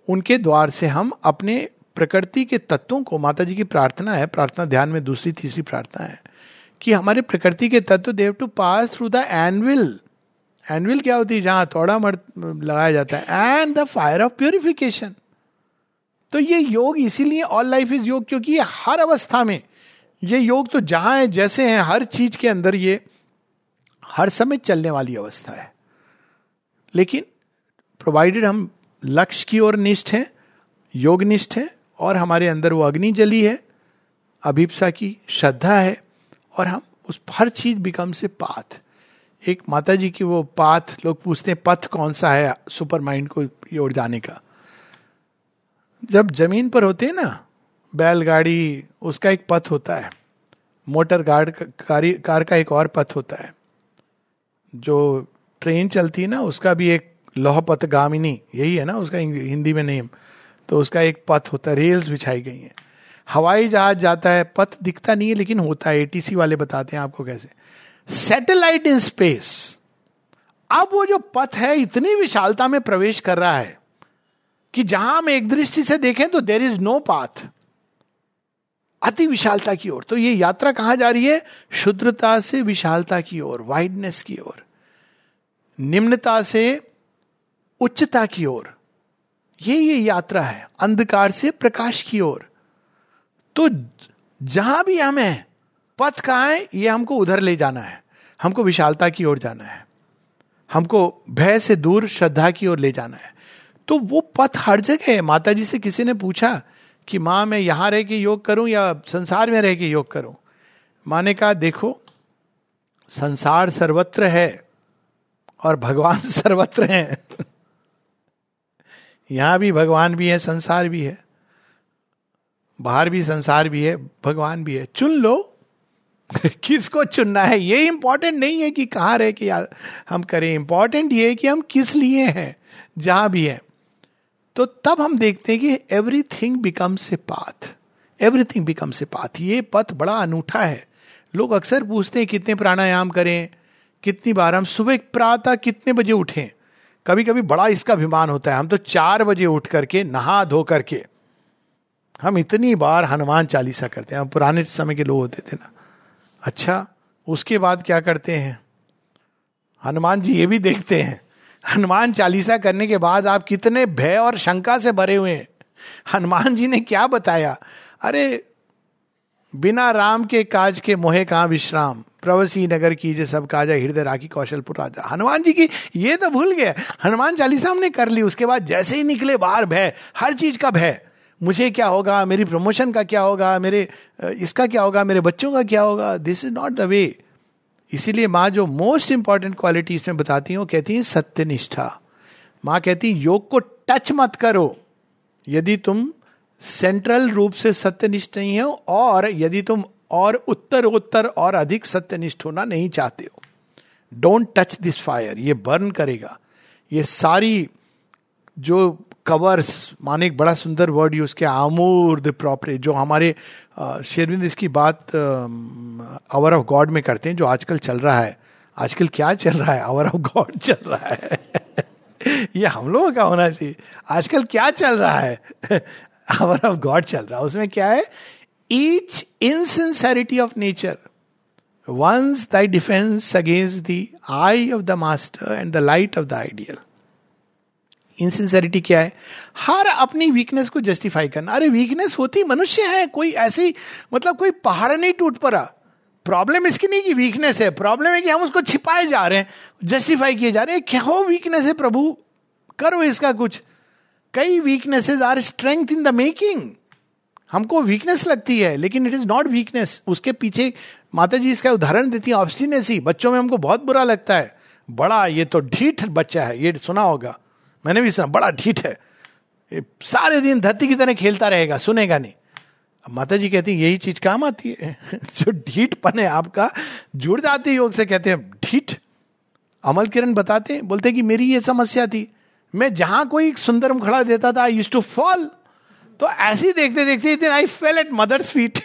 उनके द्वार से हम अपने प्रकृति के तत्वों को माता जी की प्रार्थना है, प्रार्थना ध्यान में दूसरी, तीसरी प्रार्थना है, कि हमारे प्रकृति के तत्व देव to pass through the anvil anvil क्या होती है? जहाँ थोड़ा मर, लगाया जाता है। And the fire of purification तो ये योग इसीलिए ऑल लाइफ इज़ योग, क्योंकि ये हर अवस्था में, ये योग तो जहाँ है, जैसे है, हर चीज़ के अंदर ये हर समय चलने वाली अवस्था है। लेकिन प्रोवाइडेड हम लक्ष्य की ओर निष्ठ है, योग निष्ठ है, और हमारे अंदर वो अग्नि जली है, अभिप्सा की श्रद्धा है, और हम उस हर चीज़ बिकम से पाथ। एक माता जी की वो पाथ, लोग पूछते हैं, पथ कौन सा है सुपर माइंड को ये ओर जाने का। जब ज़मीन पर होते हैं ना, बैलगाड़ी, उसका एक पथ होता है। मोटर गार्ड कारी का एक और पथ होता है। जो ट्रेन चलती है ना, उसका भी एक लोह पथ, गामिनी, यही है ना, उसका हिंदी में नेम तो उसका एक पथ होता है रेल्स बिछाई गई हैं। हवाई जहाज़ जाता है, पथ दिखता नहीं है, लेकिन होता है एटीसी वाले बताते हैं आपको कैसे। सैटेलाइट इन स्पेस अब वो जो पथ है, इतनी विशालता में प्रवेश कर रहा है कि जहाँ हम एक दृष्टि से देखें तो देर इज़ नो पाथ अति विशालता की ओर. तो ये यात्रा कहाँ जा रही है? शुद्रता से विशालता की ओर वाइडनेस की ओर. निम्नता से उच्चता की ओर. ये ये यात्रा है, अंधकार से प्रकाश की ओर. तो जहाँ भी हम हैं, पथ कहा है? ये हमको उधर ले जाना है. हमको विशालता की ओर जाना है. हमको भय से दूर, श्रद्धा की ओर ले जाना है. तो वो पथ हर जगह है। माता जी से किसी ने पूछा कि माँ, मैं यहाँ रह के योग करूँ या संसार में रह के योग करूँ? माँ ने कहा, देखो, संसार सर्वत्र है और भगवान [LAUGHS] सर्वत्र है। यहाँ भी भगवान भी है, संसार भी है। बाहर भी संसार भी है, भगवान भी है। चुन लो। [LAUGHS] किसको चुनना है? ये इंपॉर्टेंट नहीं है कि कहाँ रह के हम करें। इंपॉर्टेंट ये है कि हम किस लिए हैं, जहाँ भी है। तो तब हम देखते हैं कि everything becomes a path everything becomes a path ये पथ बड़ा अनूठा है। लोग अक्सर पूछते हैं, कितने प्राणायाम करें? कितनी बार? हम सुबह प्रातः कितने बजे उठें? कभी कभी बड़ा इसका अभिमान होता है। हम तो चार बजे उठ करके, नहा धो करके। हम इतनी बार हनुमान चालीसा करते हैं। हम पुराने समय के लोग होते थे ना। अच्छा उसके बाद क्या करते हैं? हनुमान जी ये भी देखते हैं। हनुमान चालीसा करने के बाद आप कितने भय और शंका से भरे हुए हैं। हनुमान जी ने क्या बताया? अरे, बिना राम के काज के मोहे कहा विश्राम? प्रवसी नगर की जे सब काजा, हृदय राखी कौशलपुर राजा। हनुमान जी की ये तो भूल गए हनुमान चालीसा हमने कर ली, उसके बाद जैसे ही निकले बाहर भय, हर चीज़ का भय। मुझे क्या होगा? मेरी प्रमोशन का क्या होगा? मेरे इसका क्या होगा? मेरे बच्चों का क्या होगा? This is not the way इसीलिए माँ जो मोस्ट इंपॉर्टेंट क्वालिटी इसमें बताती हैं, वो कहती है सत्यनिष्ठा। माँ कहती है, योग को टच मत करो। यदि तुम सेंट्रल रूप से सत्यनिष्ठ नहीं हो और यदि तुम और उत्तर उत्तर और अधिक सत्यनिष्ठ होना नहीं चाहते हो। डोंट टच दिस फायर ये बर्न करेगा। ये सारी जो कवर्स माने एक बड़ा सुंदर वर्ड यूज़ किया आमूर द जो हमारे शेरविंद इसकी बात आवर ऑफ़ गॉड में करते हैं, जो आजकल चल रहा है। आजकल क्या चल रहा है? आवर ऑफ़ गॉड चल रहा है। [LAUGHS] ये हम लोगों का होना चाहिए। आजकल क्या चल रहा है? आवर ऑफ़ गॉड चल रहा है। उसमें क्या है? Each insincerity of nature once thy defence against the eye of the master and the light of the ideal insincerity क्या है? हर अपनी वीकनेस को जस्टिफाई करना। अरे वीकनेस होती मनुष्य है, कोई ऐसी मतलब कोई पहाड़ नहीं टूट पड़ा। प्रॉब्लम इसकी नहीं कि वीकनेस है प्रॉब्लम है कि हम उसको छिपाए जा रहे हैं जस्टिफाई किए जा रहे हैं। क्या हो वीकनेस है प्रभु? करो इसका कुछ। कई weaknesses are strength in the making हमको वीकनेस लगती है, लेकिन इट इज़ नॉट वीकनेस उसके पीछे माता जी इसका उदाहरण देती है ऑब्स्टिनेसी बच्चों में हमको बहुत बुरा लगता है। बड़ा, ये तो ढीठ बच्चा है, ये सुना होगा। मैंने भी सुना, बड़ा ढीठ है। सारे दिन धरती की तरह खेलता रहेगा, सुनेगा नहीं। माता जी कहती यही चीज़ काम आती है? [LAUGHS] जो ढीठ पन है आपका, जुड़ जाते योग से, कहते हैं, ढीठ। अमल किरण बताते हैं, बोलते कि मेरी ये समस्या थी। मैं जहाँ कोई सुंदरम खड़ा देता था आई यूज़ टू फॉल तो ऐसे ही देखते देखते I fell at mother's feet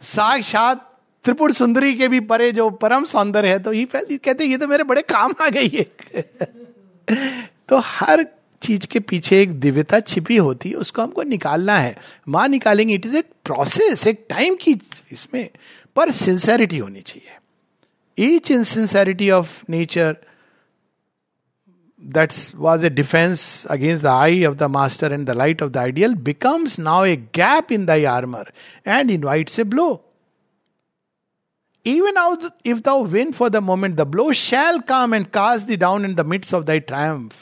साक्षात त्रिपुर सुंदरी के भी परे जो परम सौंदर्य है तो ही फैल कहते ये तो मेरे बड़े काम आ गई है। [LAUGHS] [LAUGHS] तो हर चीज़ के पीछे एक दिव्यता छिपी होती है, उसको हमको निकालना है। माँ निकालेंगे इट इज़ ए प्रोसेस एक टाइम की इसमें, पर सिंसेरिटी होनी चाहिए। Each insincerity of nature that's was a defence against the eye of the master and the light of the ideal becomes now a gap in thy armour and invites blow Even if thou win for the moment, the blow shall come and cast thee down in the midst of thy triumph.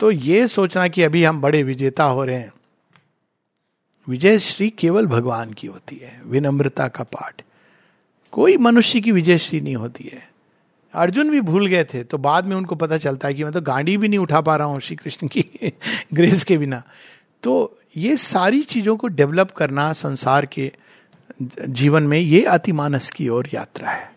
तो ये सोचना कि अभी हम बड़े विजेता हो रहे हैं। विजय श्री केवल भगवान की होती है विनम्रता का पाठ। कोई मनुष्य की विजय श्री नहीं होती है। अर्जुन भी भूल गए थे तो बाद में उनको पता चलता है कि मैं तो गाड़ी भी नहीं उठा पा रहा हूँ श्री कृष्ण की [LAUGHS] ग्रेस के बिना। तो ये सारी चीज़ों को डेवलप करना संसार के जीवन में ये अतिमानस की ओर यात्रा है।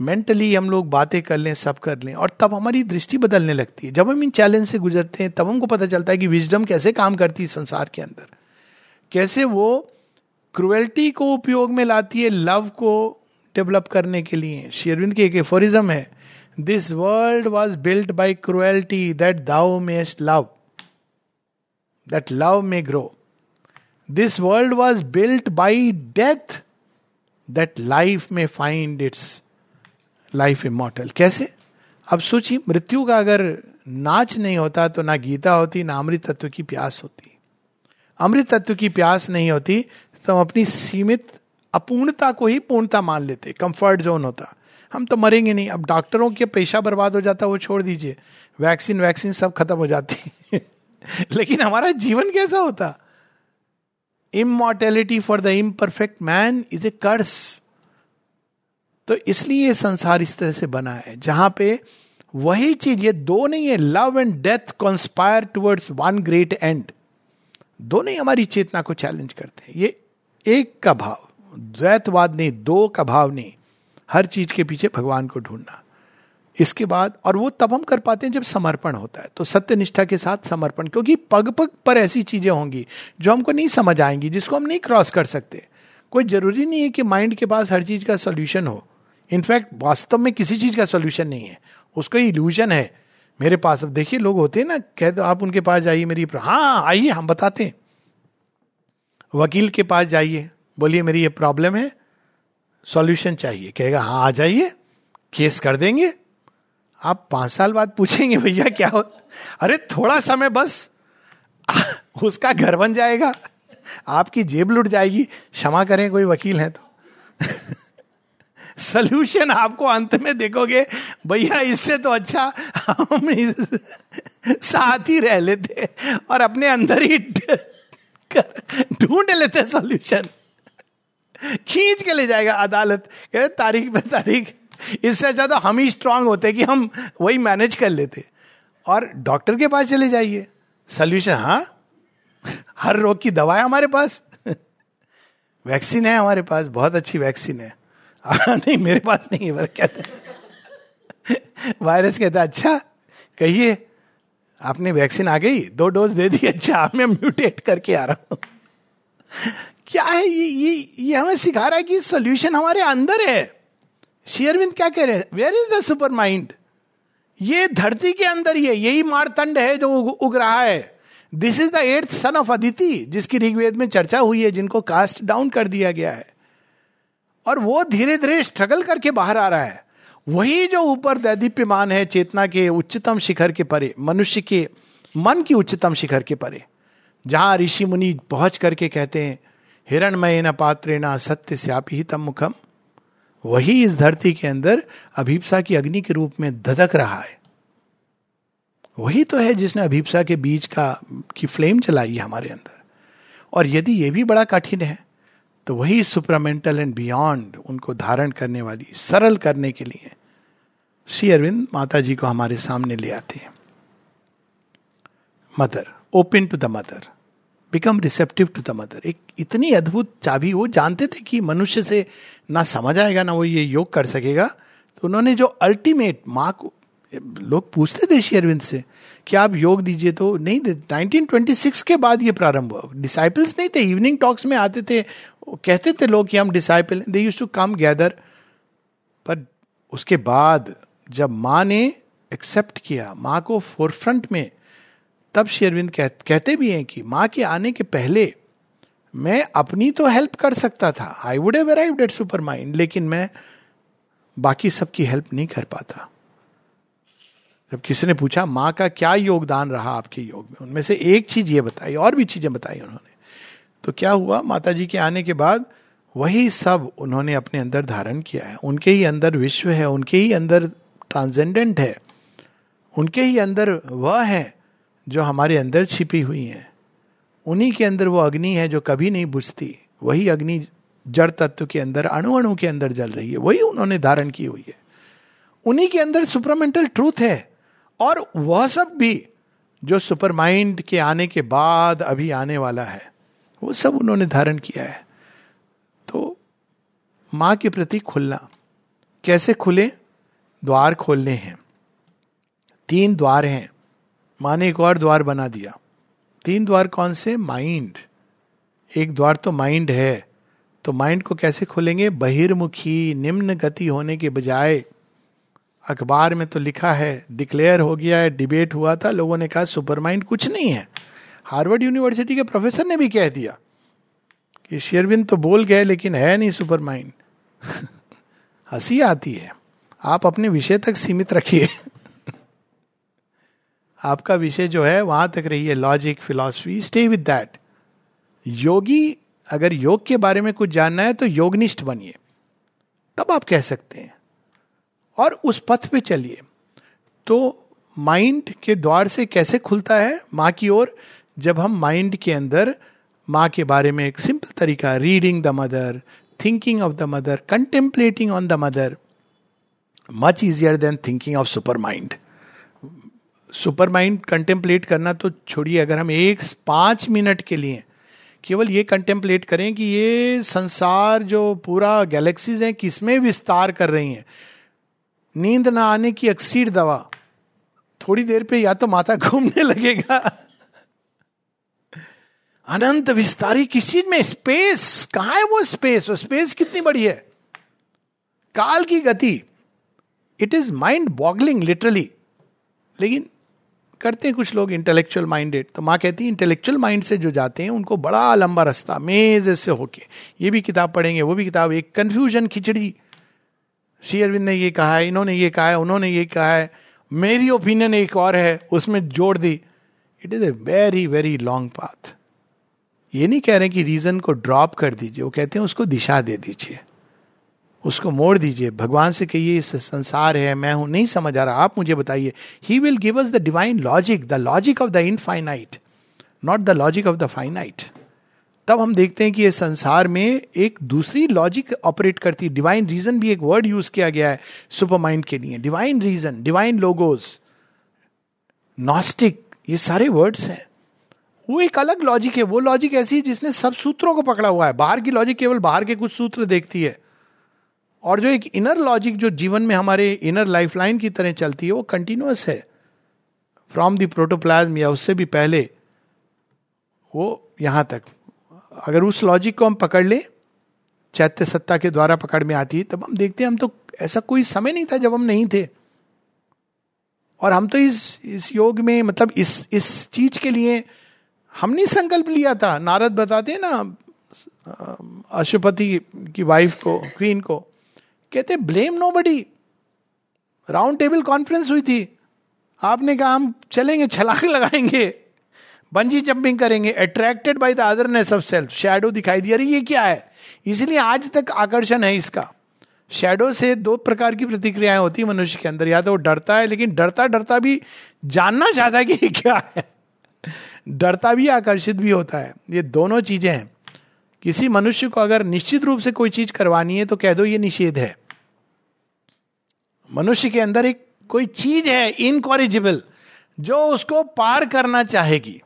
मेंटली हम लोग बातें कर लें, सब कर लें, और तब हमारी दृष्टि बदलने लगती है। जब हम इन चैलेंज से गुजरते हैं, तब हमको पता चलता है कि विजडम कैसे काम करती है संसार के अंदर। कैसे वो क्रुएल्टी को उपयोग में लाती है लव को डेवलप करने के लिए। शेरविंद की एक एफोरिज्म है this world was built by cruelty that thou mayst love that love may grow this world was built by death that life may find its life immortal कैसे? अब सोचिए, मृत्यु का अगर नाच नहीं होता तो ना गीता होती, ना अमृत तत्व की प्यास होती। अमृत तत्व की प्यास नहीं होती तो हम अपनी सीमित अपूर्णता को ही पूर्णता मान लेते कंफर्ट जोन होता। हम तो मरेंगे नहीं, अब डॉक्टरों के पेशा बर्बाद हो जाता, वो छोड़ दीजिए। वैक्सीन वैक्सीन सब खत्म हो जाती। [LAUGHS] लेकिन हमारा जीवन कैसा होता? Immortality for the imperfect man is a curse तो इसलिए ये संसार इस तरह से बना है, जहाँ पे वही चीज़, ये दो नहीं है love and death conspire towards one great end दोनों ही हमारी चेतना को चैलेंज करते हैं। ये एक का भाव, द्वैतवाद नहीं, दो का भाव नहीं, हर चीज़ के पीछे भगवान को ढूंढना। इसके बाद, और वो तब हम कर पाते हैं जब समर्पण होता है। तो सत्य निष्ठा के साथ समर्पण, क्योंकि पग पग पर ऐसी चीज़ें होंगी जो हमको नहीं समझ आएँगी, जिसको हम नहीं क्रॉस कर सकते। कोई ज़रूरी नहीं है कि माइंड के पास हर चीज़ का सोल्यूशन हो। इनफैक्ट वास्तव में किसी चीज़ का सोल्यूशन नहीं है। उसका इल्यूजन है। मेरे पास अब देखिए, लोग होते हैं ना, कह दो, आप उनके पास जाइए मेरी हाँ आइए, हम बताते हैं। वकील के पास जाइए, बोलिए, मेरी ये प्रॉब्लम है। सॉल्यूशन चाहिए। कहेगा हाँ आ जाइए। केस कर देंगे। आप पाँच साल बाद पूछेंगे, भैया, क्या हो अरे, थोड़ा समय बस। [LAUGHS] उसका घर बन जाएगा। आपकी जेब लुट जाएगी। क्षमा करें, कोई वकील है तो। [LAUGHS] सोल्यूशन आपको अंत में देखोगे, भैया, इससे तो अच्छा हम साथ ही रह लेते और अपने अंदर ही [LAUGHS] ढूंढ लेते सोल्यूशन खींच के ले जाएगा अदालत। तारीख पे तारीख इससे ज़्यादा हम ही स्ट्रांग होते कि हम वही मैनेज कर लेते। और डॉक्टर के पास चले जाइए। सोल्यूशन हाँ? हर रोग की दवा है हमारे पास। वैक्सीन है हमारे पास, बहुत अच्छी वैक्सीन है। [LAUGHS] नहीं, मेरे पास नहीं है कहते वायरस कहता अच्छा कहिए, आपने वैक्सीन आ गई? दो डोज दे दी अच्छा आप मैं म्यूटेट करके आ रहा हूँ। क्या है ये ये ये हमें सिखा रहा है कि सोल्यूशन हमारे अंदर है। शेयरविंद क्या कह रहे हैं? Where is the super mind ये धरती के अंदर ही है, यही मारतंड है जो उग रहा है। This is the eighth son of Aditi जिसकी ऋग्वेद में चर्चा हुई है, जिनको कास्ट डाउन कर दिया गया है। और वो धीरे धीरे स्ट्रगल करके बाहर आ रहा है। वही जो ऊपर दैदीप्यमान है, चेतना के उच्चतम शिखर के परे, मनुष्य के मन की उच्चतम शिखर के परे, जहाँ ऋषि मुनि पहुँच करके कहते हैं हिरणमय न पात्रे न सत्य श्यापी तम मुखम। वही इस धरती के अंदर अभिप्सा की अग्नि के रूप में धधक रहा है। वही तो है जिसने अभिप्सा के बीज का, की फ्लेम चलाई है हमारे अंदर। और यदि ये भी बड़ा कठिन है तो वही सुपरामेंटल एंड बियॉन्ड उनको धारण करने वाली, सरल करने के लिए श्री अरविंद माता जी को हमारे सामने ले आते हैं। Mother, open to the mother. Become receptive to the mother एक इतनी अद्भुत चाबी, वो जानते थे कि मनुष्य से ना समझ आएगा, ना वो ये योग कर सकेगा। तो उन्होंने जो अल्टीमेट माँ को लोग पूछते थे श्री अरविंद से, कि आप योग दीजिए तो नहीं दे 1926 के बाद ये प्रारंभ हुआ। डिसाइपल्स नहीं थे इवनिंग टॉक्स में आते थे कहते थे लोग कि हम disciple they used to come gather पर उसके बाद जब माँ ने एक्सेप्ट किया, माँ को फोरफ्रंट में तब शेरविंद कह, कहते भी हैं कि माँ के आने के पहले मैं अपनी तो हेल्प कर सकता था। I would have arrived at super mind लेकिन मैं बाकी सबकी हेल्प नहीं कर पाता। जब किसी ने पूछा माँ का क्या योगदान रहा आपके योग में? उनमें से एक चीज़ ये बताई और भी चीज़ें बताई उन्होंने। तो क्या हुआ? माता जी के आने के बाद वही सब उन्होंने अपने अंदर धारण किया है। उनके ही अंदर विश्व है उनके ही अंदर ट्रांसजेंडेंट है उनके ही अंदर वह है जो हमारे अंदर छिपी हुई हैं, उन्हीं के अंदर वो अग्नि है जो कभी नहीं बुझती। वही अग्नि जड़ तत्व के अंदर, अणु अणु के अंदर जल रही है। वही उन्होंने धारण की हुई है। उन्हीं के अंदर सुपरमेंटल ट्रूथ है। और वह सब भी जो सुपर माइंड के आने के बाद अभी आने वाला है, वो सब उन्होंने धारण किया है। तो माँ के प्रति खुलना। कैसे खुले? द्वार खोलने हैं। तीन द्वार हैं। माँ ने एक और द्वार बना दिया। तीन द्वार कौन से? माइंड। एक द्वार तो माइंड है। तो माइंड को कैसे खोलेंगे? बहिर्मुखी, निम्न गति होने के बजाय। अखबार में तो लिखा है, डिक्लेयर हो गया है, डिबेट हुआ था, लोगों ने कहा सुपर माइंड कुछ नहीं है। हार्वर्ड यूनिवर्सिटी के प्रोफेसर ने भी कह दिया कि शेरविन तो बोल गए, लेकिन है नहीं सुपर माइंड [LAUGHS] हँसी आती है। आप अपने विषय तक सीमित रखिए। आपका विषय जो है, वहाँ तक रही है logic philosophy stay with that yogi, अगर योग के बारे में कुछ जानना है तो योगनिष्ठ बनिए। तब आप कह सकते हैं। और उस पथ पे चलिए। तो माइंड के द्वार से कैसे खुलता है? माँ की ओर, जब हम माइंड के अंदर, माँ के बारे में एक सिंपल तरीका reading the mother thinking of the mother contemplating on the mother much easier than thinking of super mind super mind contemplate करना तो छोड़िए, अगर हम एक पाँच मिनट के लिए केवल ये कंटेम्पलेट करें कि ये संसार जो पूरा गैलेक्सीज हैं, किसमें विस्तार कर रही हैं? नींद ना आने की अक्सीर दवा। थोड़ी देर पे या तो माथा [LAUGHS] घूमने लगेगा। अनंत विस्तारी किस चीज़ में? स्पेस। कहा है वो स्पेस? वो स्पेस कितनी बड़ी है? काल की गति। It is mind boggling literally लेकिन करते हैं कुछ लोग इंटेलेक्चुअल माइंडेड तो माँ कहती है इंटेलेक्चुअल माइंड से जो जाते हैं, उनको बड़ा लंबा रास्ता मेज से होके। ये भी किताब पढ़ेंगे, वो भी किताब, एक कन्फ्यूज़न खिचड़ी। श्री अरविंद ने ये कहा है, इन्होंने ये कहा है, उन्होंने ये कहा है। मेरी ओपिनियन एक और है, उसमें जोड़ दी। It is a very very long path ये नहीं कह रहे कि रीजन को ड्रॉप कर दीजिए, वो कहते हैं उसको दिशा दे दीजिए। उसको मोड़ दीजिए। भगवान से कहिए, इस संसार है, मैं हूँ। नहीं समझ आ रहा। आप मुझे बताइए। He will give us the divine logic the logic of the infinite not the logic of the finite तब हम देखते हैं कि ये संसार में एक दूसरी लॉजिक ऑपरेट करती है। डिवाइन रीजन भी एक वर्ड यूज़ किया गया है सुपर माइंड के लिए। Divine reason divine logos gnostic ये सारे वर्ड्स हैं। वो एक अलग लॉजिक है। वो लॉजिक ऐसी है जिसने सब सूत्रों को पकड़ा हुआ है। बाहर की लॉजिक केवल बाहर के कुछ सूत्र देखती है। और जो एक इनर लॉजिक जो जीवन में हमारे इनर लाइफलाइन की तरह चलती है, वो कंटिन्यूस है। फ्रॉम द प्रोटोप्लाज्म या उससे भी पहले, वो यहाँ तक। अगर उस लॉजिक को हम पकड़ ले, चैत्य सत्ता के द्वारा पकड़ में आती है, तब हम देखते हैं हम तो ऐसा कोई समय नहीं था जब हम नहीं थे। और हम तो इस इस योग में मतलब इस इस चीज़ के लिए हमने संकल्प लिया था। नारद बताते हैं ना अशुपति की वाइफ को क्वीन को कहते blame nobody round table conference हुई थी। आपने कहा, हम चलेंगे, छलांग लगाएँगे बंजी जंपिंग करेंगे. Attracted by the otherness of self shadow दिखाई दिया रही ये क्या है? इसलिए आज तक आकर्षण है इसका। शेडो से दो प्रकार की प्रतिक्रियाएँ होती है मनुष्य के अंदर। या तो वो डरता है, लेकिन डरता डरता भी जानना चाहता है कि ये क्या है। डरता भी, आकर्षित भी होता है। ये दोनों चीज़ें हैं। किसी मनुष्य को अगर निश्चित रूप से कोई चीज़ करवानी है तो कह दो, ये निषेध है। मनुष्य के अंदर एक कोई चीज़ है इनकॉरिजिबल जो उसको पार करना चाहेगी।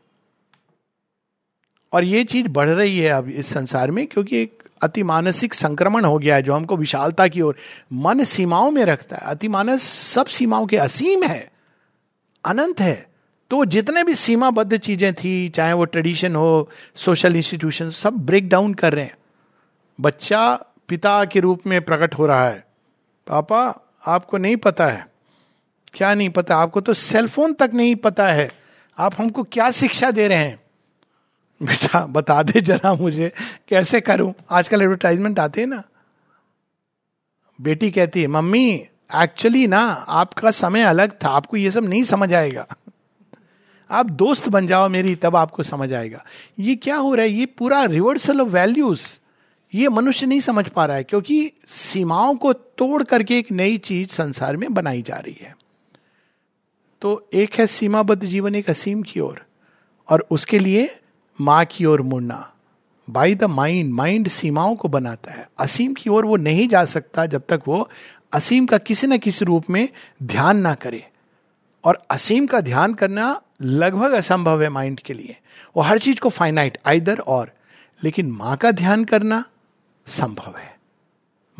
और ये चीज़ बढ़ रही है अब इस संसार में, क्योंकि एक अति मानसिक संक्रमण हो गया है, जो हमको विशालता की ओर मन सीमाओं में रखता है। अति मानस सब सीमाओं के असीम है, अनंत है। तो जितने भी सीमाबद्ध चीज़ें थी, चाहे वो ट्रेडिशन हो, सोशल इंस्टीट्यूशन, सब ब्रेक डाउन कर रहे हैं। बच्चा पिता के रूप में प्रकट हो रहा है। पापा आपको नहीं पता है। क्या नहीं पता? आपको तो सेलफोन तक नहीं पता है। आप हमको क्या शिक्षा दे रहे हैं? बेटा, बता दे जरा मुझे, कैसे करूँ? आजकल एडवर्टाइजमेंट आते हैं ना। बेटी कहती है, मम्मी एक्चुअली ना, आपका समय अलग था, आपको ये सब नहीं समझ आएगा। आप दोस्त बन जाओ मेरी, तब आपको समझ आएगा। ये क्या हो रहा है? ये पूरा रिवर्सल ऑफ़ वैल्यूज़ ये मनुष्य नहीं समझ पा रहा है क्योंकि सीमाओं को तोड़ करके एक नई चीज़ संसार में बनाई जा रही है। तो एक है सीमाबद्ध जीवन एक असीम की ओर। और, उसके लिए माँ की ओर मुड़ना। बाई द माइंड माइंड सीमाओं को बनाता है। असीम की ओर वो नहीं जा सकता जब तक वो असीम का किसी न किसी रूप में ध्यान ना करे। और असीम का ध्यान करना लगभग असंभव है माइंड के लिए। वो हर चीज़ को फाइनाइट आइदर और लेकिन माँ का ध्यान करना संभव है।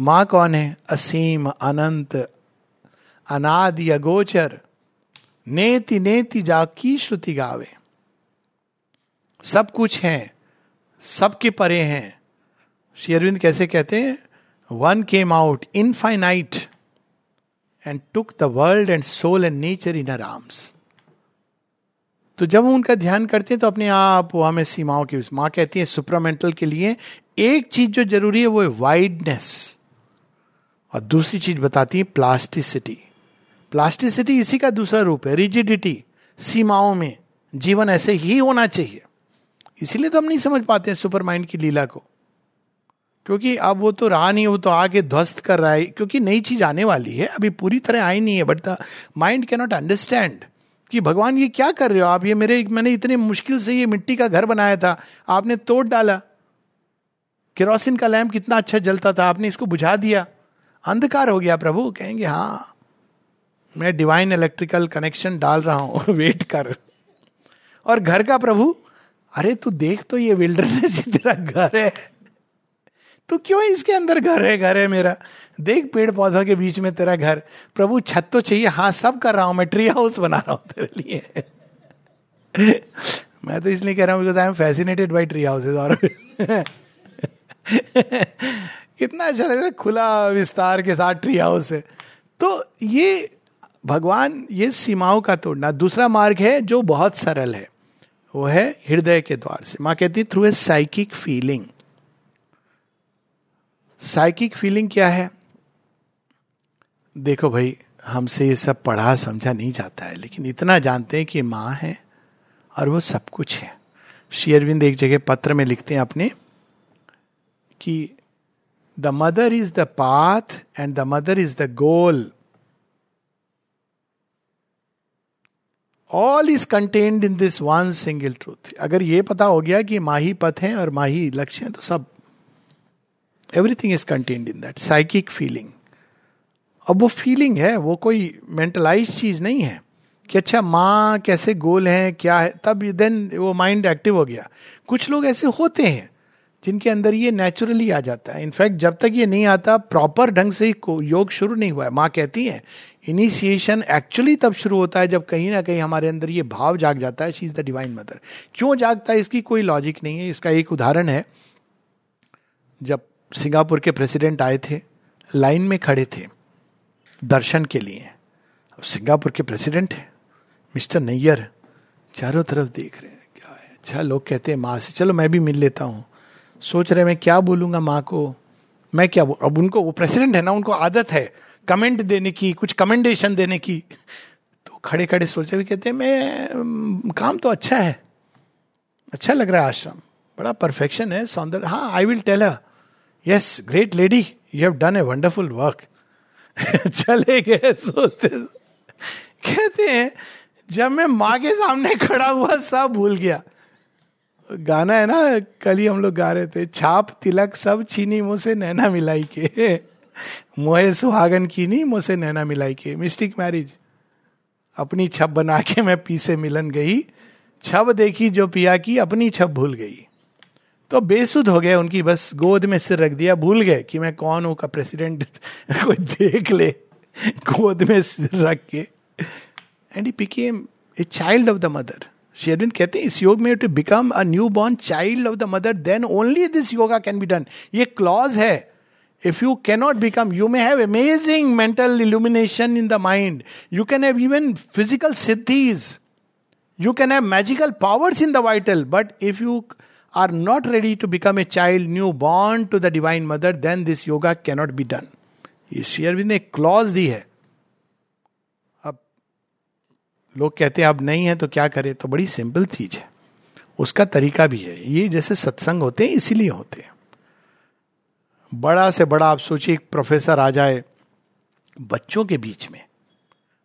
माँ कौन है? असीम, अनंत, अनादि, अगोचर। नेति नेति जाकी श्रुति गावे। सब कुछ है, सबके परे हैं। श्री अरविंद कैसे कहते हैं? One came out infinite and took the world and soul and nature in her arms तो जब हम उनका ध्यान करते हैं तो अपने आप वो हमें सीमाओं की माँ कहती है, सुपरामेंटल के लिए एक चीज़ जो ज़रूरी है, वो है वाइडनेस और दूसरी चीज़ बताती है प्लास्टिसिटी प्लास्टिसिटी इसी का दूसरा रूप है रिजिडिटी सीमाओं में जीवन ऐसे ही होना चाहिए। इसीलिए तो हम नहीं समझ पाते हैं सुपर माइंड की लीला को। क्योंकि अब वो तो रहा नहीं, वो तो आगे ध्वस्त कर रहा है, क्योंकि नई चीज़ आने वाली है। अभी पूरी तरह आई नहीं है but the mind cannot understand कि भगवान ये क्या कर रहे हो? आप ये मेरे, मैंने इतने मुश्किल से ये मिट्टी का घर बनाया था, आपने तोड़ डाला। केरोसिन का लैम्प कितना अच्छा जलता था, आपने इसको बुझा दिया। अंधकार हो गया प्रभु, कहेंगे हाँ मैं डिवाइन इलेक्ट्रिकल कनेक्शन डाल रहा हूँ वेट [LAUGHS] कर। और घर का प्रभु, अरे, तू देख तो ये विल्डरनेस [LAUGHS] तेरा घर है। तो क्यों इसके अंदर घर है घर है मेरा? देख पेड़ पौधों के बीच में तेरा घर। प्रभु, छत तो चाहिए। हाँ सब कर रहा हूँ, मैं ट्री हाउस बना रहा हूँ तेरे लिए। [LAUGHS] मैं तो इसलिए कह रहा हूँ because I am fascinated by tree houses और [LAUGHS] कितना अच्छा लगता है खुला विस्तार के साथ ट्री हाउस है। तो ये भगवान, ये सीमाओं का तोड़ना। दूसरा मार्ग है जो बहुत सरल है। वो है हृदय के द्वार से। माँ कहती through a psychic feeling psychic feeling क्या है? देखो भाई, हमसे ये सब पढ़ा, समझा नहीं जाता है, लेकिन इतना जानते हैं कि माँ है और वो सब कुछ है। श्री अरविंद एक जगह पत्र में लिखते हैं अपने कि the mother is the path and the mother is the goal all is contained in this one single truth अगर ये पता हो गया कि माही पथ है और माही लक्ष्य है तो सब everything is contained in that psychic feeling अब वो फीलिंग है, वो कोई मेंटलाइज चीज़ नहीं है कि अच्छा माँ कैसे गोल है, क्या है, तब देन वो माइंड एक्टिव हो गया। कुछ लोग ऐसे होते हैं जिनके अंदर ये नेचुरली आ जाता है। इनफैक्ट जब तक ये नहीं आता प्रॉपर ढंग से योग शुरू नहीं हुआ है। माँ कहती है इनिशिएशन एक्चुअली तब शुरू होता है जब कहीं ना कहीं हमारे अंदर ये भाव जाग जाता है। She is the divine mother क्यों जागता है? इसकी कोई लॉजिक नहीं है। इसका एक उदाहरण है, जब सिंगापुर के प्रेसिडेंट आए थे लाइन में खड़े थे, दर्शन के लिए। अब सिंगापुर के प्रेसिडेंट है। मिस्टर नैयर, चारों तरफ़ देख रहे हैं, क्या है? अच्छा लोग कहते हैं, माँ से, चलो, मैं भी मिल लेता हूँ। सोच रहे मैं क्या बोलूँगा माँ को? मैं क्या अब उनको, वो प्रेसिडेंट है ना, उनको आदत है कमेंट देने की, कुछ कमेंडेशन देने की। [LAUGHS] तो खड़े खड़े सोचे भी कहते मैं काम तो अच्छा है। अच्छा लग रहा है आश्रम। बड़ा परफेक्शन है, सौंदर्य हाँ I will tell her yes great lady you have done a wonderful work चले गए सोचते कहते हैं, जब मैं माँ के सामने खड़ा हुआ, सब भूल गया। गाना है ना, कल ही हम लोग गा रहे थे, छाप, तिलक, सब छीनी मुँह से नैना मिलाई के। [LAUGHS] मोहे सुहागन की नहीं मुझसे नैना मिलाई के। मिस्टिक मैरिज, अपनी छप बना के मैं पी से मिलन गई। छब देखी जो पिया की, अपनी छप भूल गई। तो बेसुध हो गए उनकी, बस गोद में सिर रख दिया। भूल गए कि मैं कौन हूँ, का प्रेसिडेंट [LAUGHS] कोई देख ले। गोद में सिर रख के। And he became a child of the mother शेयरविंद कहते हैं इस योग में to become a new born child of the mother then only this yoga can be done ये क्लॉज है if you cannot become you may have amazing mental illumination in the mind you can have even physical सिद्धिज you can have magical powers in the vital but if you are not ready to become a child new born to the divine mother then this yoga cannot be done ये शेयरविंद ने clause दी है लोग कहते हैं अब नहीं है तो क्या करें? तो बड़ी सिंपल चीज़ है। उसका तरीका भी है। ये जैसे सत्संग होते हैं, इसीलिए होते हैं। बड़ा से बड़ा आप सोचिए, एक प्रोफेसर आ जाए बच्चों के बीच में,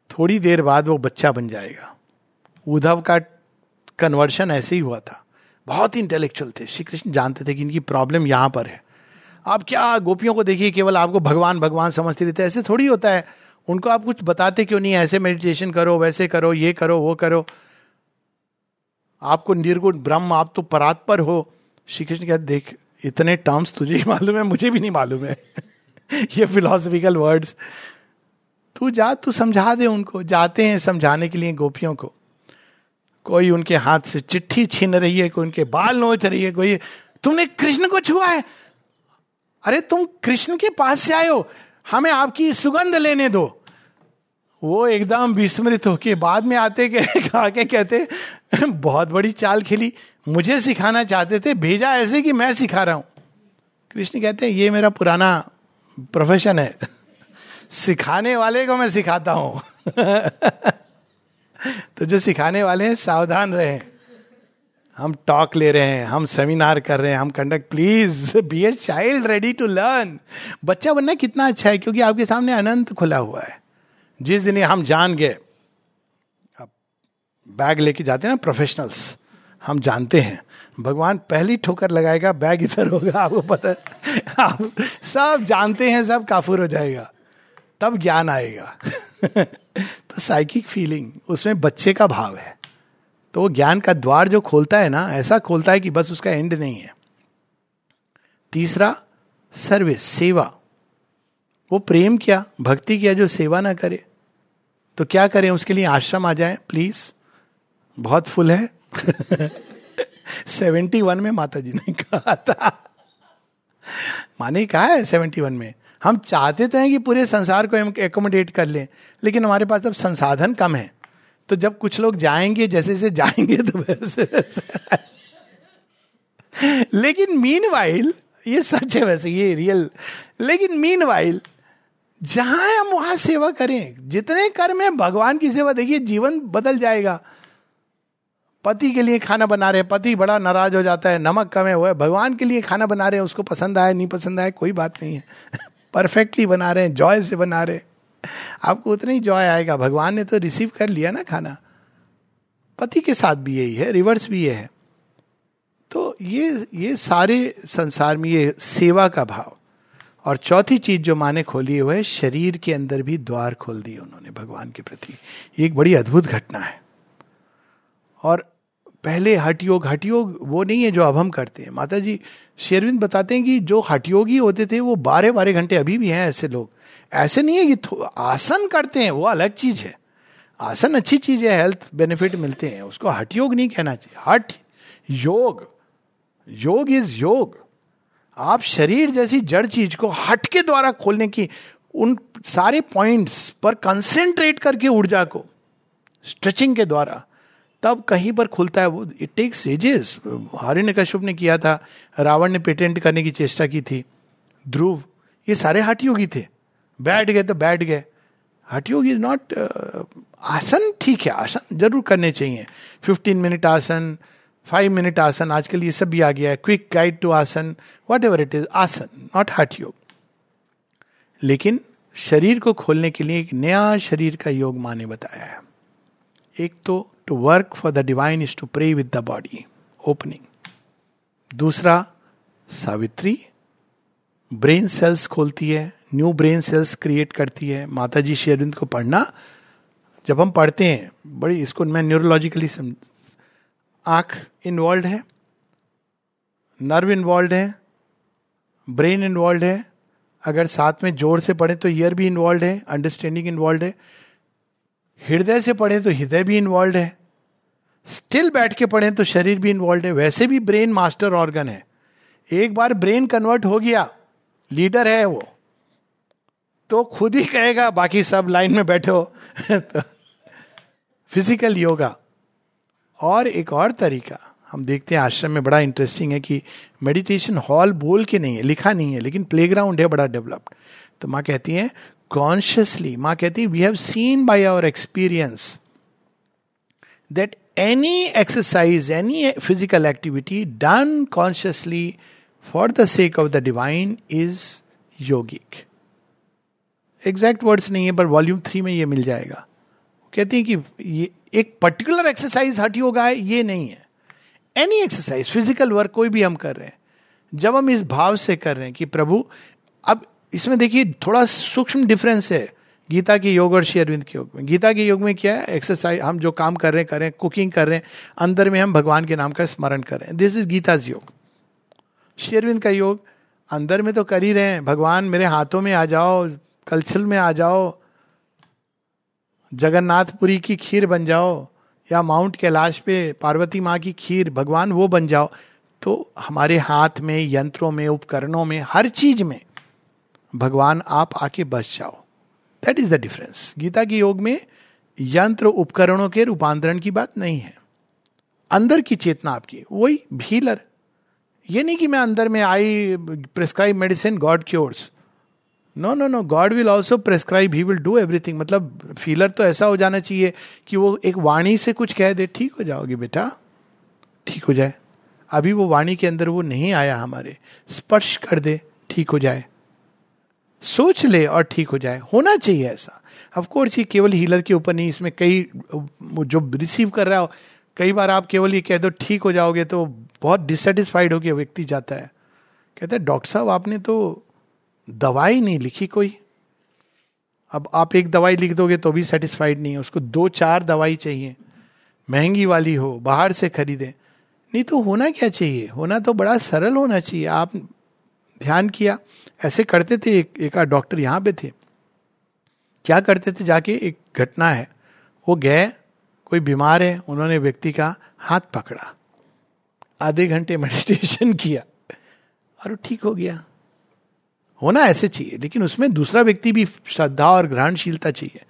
थोड़ी देर बाद वो बच्चा बन जाएगा। उद्धव का कन्वर्शन ऐसे ही हुआ था। बहुत ही इंटेलेक्चुअल थे। श्री कृष्ण जानते थे कि इनकी प्रॉब्लम यहाँ पर है। आप क्या गोपियों को देखिए, केवल आपको भगवान भगवान समझते रहते ऐसे थोड़ी होता है। उनको आप कुछ बताते क्यों नहीं? ऐसे मेडिटेशन करो, वैसे करो, ये करो, वो करो। आपको निर्गुण ब्रह्म, आप तो परात्पर हो। श्री कृष्ण कहते, देख, इतने टर्म्स तुझे ही मालूम है, मुझे भी नहीं मालूम है। [LAUGHS] ये फिलोसफिकल वर्ड्स तू जा, तू समझा दे उनको। जाते हैं समझाने के लिए गोपियों को। कोई उनके हाथ से चिट्ठी छीन रही है, कोई उनके बाल नोच रही है, कोई तुमने कृष्ण को छुआ है? अरे, तुम कृष्ण के पास से हो। हमें आपकी सुगंध लेने दो। वो एकदम विस्मृत होके बाद में आते के [LAUGHS] कहते, बहुत बड़ी चाल खेली। मुझे सिखाना चाहते थे, भेजा ऐसे कि मैं सिखा रहा हूँ। कृष्ण कहते हैं, ये मेरा पुराना प्रोफेशन है। [LAUGHS] सिखाने वाले को मैं सिखाता हूँ। [LAUGHS] तो जो सिखाने वाले हैं, सावधान रहे। हम टॉक ले रहे हैं, हम सेमिनार कर रहे हैं, हम conduct please be a child ready to learn बच्चा बनना कितना अच्छा है, क्योंकि आपके सामने अनंत खुला हुआ है। जिस दिन हम जान गए, अब बैग लेके जाते हैं ना प्रोफेशनल्स हम जानते हैं। भगवान पहली ठोकर लगाएगा बैग इधर होगा, आपको पता है। आप सब जानते हैं, सब काफुर हो जाएगा। तब ज्ञान आएगा। [LAUGHS] तो साइकिक फीलिंग उसमें बच्चे का भाव है। तो वो ज्ञान का द्वार जो खोलता है ना, ऐसा खोलता है कि बस उसका एंड नहीं है। तीसरा सर्विस सेवा। वो प्रेम क्या, भक्ति क्या जो सेवा ना करे तो क्या करें, उसके लिए आश्रम आ जाए प्लीज़ बहुत फुल है। [LAUGHS] सेवेंटी वन में माता जी ने कहा था। माने कहा है सेवेंटी वन में? हम चाहते तो हैं कि पूरे संसार को एकोमोडेट कर लें, लेकिन हमारे पास अब संसाधन कम है। तो जब कुछ लोग जाएँगे, जैसे जैसे जाएँगे तो वैसे वैसे। लेकिन मीन वाइल ये सच है वैसे, ये रियल लेकिन मीन वाइल जहाँ हम वहाँ सेवा करें, जितने कर्म है, भगवान की सेवा, देखिए, जीवन बदल जाएगा। पति के लिए खाना बना रहे पति बड़ा नाराज़ हो जाता है, नमक कम है है, भगवान के लिए खाना बना रहे हैं, उसको पसंद आया, नहीं पसंद आया, कोई बात नहीं है। [LAUGHS] परफेक्टली बना रहे हैं जॉय से बना रहे आपको उतना ही जॉय आएगा। भगवान ने तो रिसीव कर लिया ना खाना। पति के साथ भी यही है रिवर्स भी ये है। तो ये ये सारे संसार में ये सेवा का भाव। और चौथी चीज़ जो माने खोली है, वह शरीर के अंदर भी द्वार खोल दिए उन्होंने भगवान के प्रति। ये एक बड़ी अद्भुत घटना है। और पहले हट योग हट योग वो नहीं है जो अब हम करते हैं। माता जी शेरविंद बताते हैं कि जो हट योगी होते थे, वो बारह बारह घंटे अभी भी हैं ऐसे लोग। ऐसे नहीं है कि आसन करते हैं, वो अलग चीज़ है। आसन अच्छी चीज़ है हेल्थ बेनिफिट मिलते हैं। उसको हट योग नहीं कहना चाहिए। हट योग। योग इज़ योग। आप शरीर जैसी जड़ चीज़ को हट के द्वारा खोलने की, उन सारे पॉइंट्स पर कंसेंट्रेट करके ऊर्जा को स्ट्रेचिंग के द्वारा, तब कहीं पर खुलता है वो। It takes ages Hiranya Kashyap ने किया था, रावण ने पेटेंट करने की चेष्टा की थी। ध्रुव, ये सारे हट योगी थे। बैठ गए तो बैठ गए। हट योग इज़ नॉट आसन ठीक है, आसन ज़रूर करने चाहिए। फिफ्टीन मिनट आसन फाइव मिनट आसन, आजकल ये सब भी आ गया है। Quick guide to asana whatever it is asana not hatha yoga लेकिन शरीर को खोलने के लिए एक नया शरीर का योग माने बताया है। एक तो to work for the divine is to pray with the body opening दूसरा, सावित्री ब्रेन सेल्स खोलती है। न्यू ब्रेन सेल्स क्रिएट करती है। माता जी शेरविंद को पढ़ना, जब हम पढ़ते हैं, बड़ी इसको मैं न्यूरोलॉजिकली समझ आँख इन्वॉल्व है नर्व इन्वॉल्व है ब्रेन इन्वॉल्व है, अगर साथ में ज़ोर से पढ़े तो ईयर भी इन्वॉल्व है अंडरस्टैंडिंग इन्वॉल्व है, हृदय से पढ़े तो हृदय भी इन्वॉल्व है स्टिल बैठ के पढ़े तो शरीर भी इन्वॉल्व है, वैसे भी ब्रेन मास्टर ऑर्गन है। एक बार ब्रेन कन्वर्ट हो गया लीडर है वो। तो खुद ही कहेगा, बाकी सब लाइन में बैठो [LAUGHS] तो फ़िज़िकल योगा और एक और तरीका, हम देखते हैं, आश्रम में बड़ा इंटरेस्टिंग है कि मेडिटेशन हॉल बोल के नहीं है, लिखा नहीं है, लेकिन प्लेग्राउंड है, बड़ा डेवलप्ड तो माँ कहती है कॉन्शियसली माँ कहती है we have seen by our experience that any exercise any physical activity done consciously for the sake of the divine is yogic exact words नहीं है, पर वॉल्यूम थ्री में ये मिल जाएगा। कहती हैं कि ये एक पर्टिकुलर एक्सरसाइज हट योगा है, ये नहीं है। एनी एक्सरसाइज फ़िज़िकल वर्क कोई भी हम कर रहे हैं। जब हम इस भाव से कर रहे हैं कि प्रभु, अब इसमें देखिए, थोड़ा सूक्ष्म डिफरेंस है। गीता के योग और श्री अरविंद के योग में। गीता के योग में क्या है? एक्सरसाइज हम जो काम कर रहे हैं, करें कुकिंग कर रहे हैं, अंदर में हम भगवान के नाम का स्मरण कर रहे हैं। दिस इज़ गीताज योग। श्री अरविंद का योग, अंदर में तो कर ही रहे हैं। भगवान मेरे हाथों में आ जाओ कलछल में आ जाओ। जगन्नाथपुरी की खीर बन जाओ या माउंट कैलाश पे पार्वती माँ की खीर, भगवान वो बन जाओ। तो हमारे हाथ में, यंत्रों में, उपकरणों में, हर चीज़ में भगवान आप आके बस जाओ। That is the difference Gita के योग में यंत्र, उपकरणों के रूपांतरण की बात नहीं है। अंदर की चेतना आपकी, वही भीलर। ये नहीं कि मैं अंदर में I prescribe medicine god cures no no no god will also prescribe he will do everything मतलब फीलर तो ऐसा हो जाना चाहिए कि वो एक वाणी से कुछ कह दे, ठीक हो जाओगे बेटा, ठीक हो जाए। अभी वो वाणी के अंदर वो नहीं आया हमारे। स्पर्श कर दे, ठीक हो जाए। सोच ले और ठीक हो जाए। होना चाहिए ऐसा। ऑफकोर्स ये केवल हीलर के ऊपर नहीं, इसमें कई जो रिसीव कर रहा हो, कई बार आप केवल ये कह दो, ठीक हो जाओगे तो बहुत डिससेटिस्फाइड होकर व्यक्ति जाता है। कहते हैं, डॉक्टर साहब, आपने तो दवाई नहीं लिखी कोई? अब आप एक दवाई लिख दोगे तो भी सेटिस्फाइड नहीं है। उसको दो चार दवाई चाहिए। महँगी वाली हो, बाहर से खरीदे। नहीं तो होना क्या चाहिए? होना तो बड़ा सरल होना चाहिए। आप ध्यान किया। ऐसे करते थे एक एक डॉक्टर यहाँ पे थे। क्या करते थे? जाके एक घटना है। वो गए, कोई बीमार है, उन्होंने व्यक्ति का हाथ पकड़ा। आधे घंटे [LAUGHS] मेडिटेशन किया। और ठीक हो गया। होना ऐसे चाहिए, लेकिन उसमें दूसरा व्यक्ति भी श्रद्धा और ग्रहणशीलता चाहिए।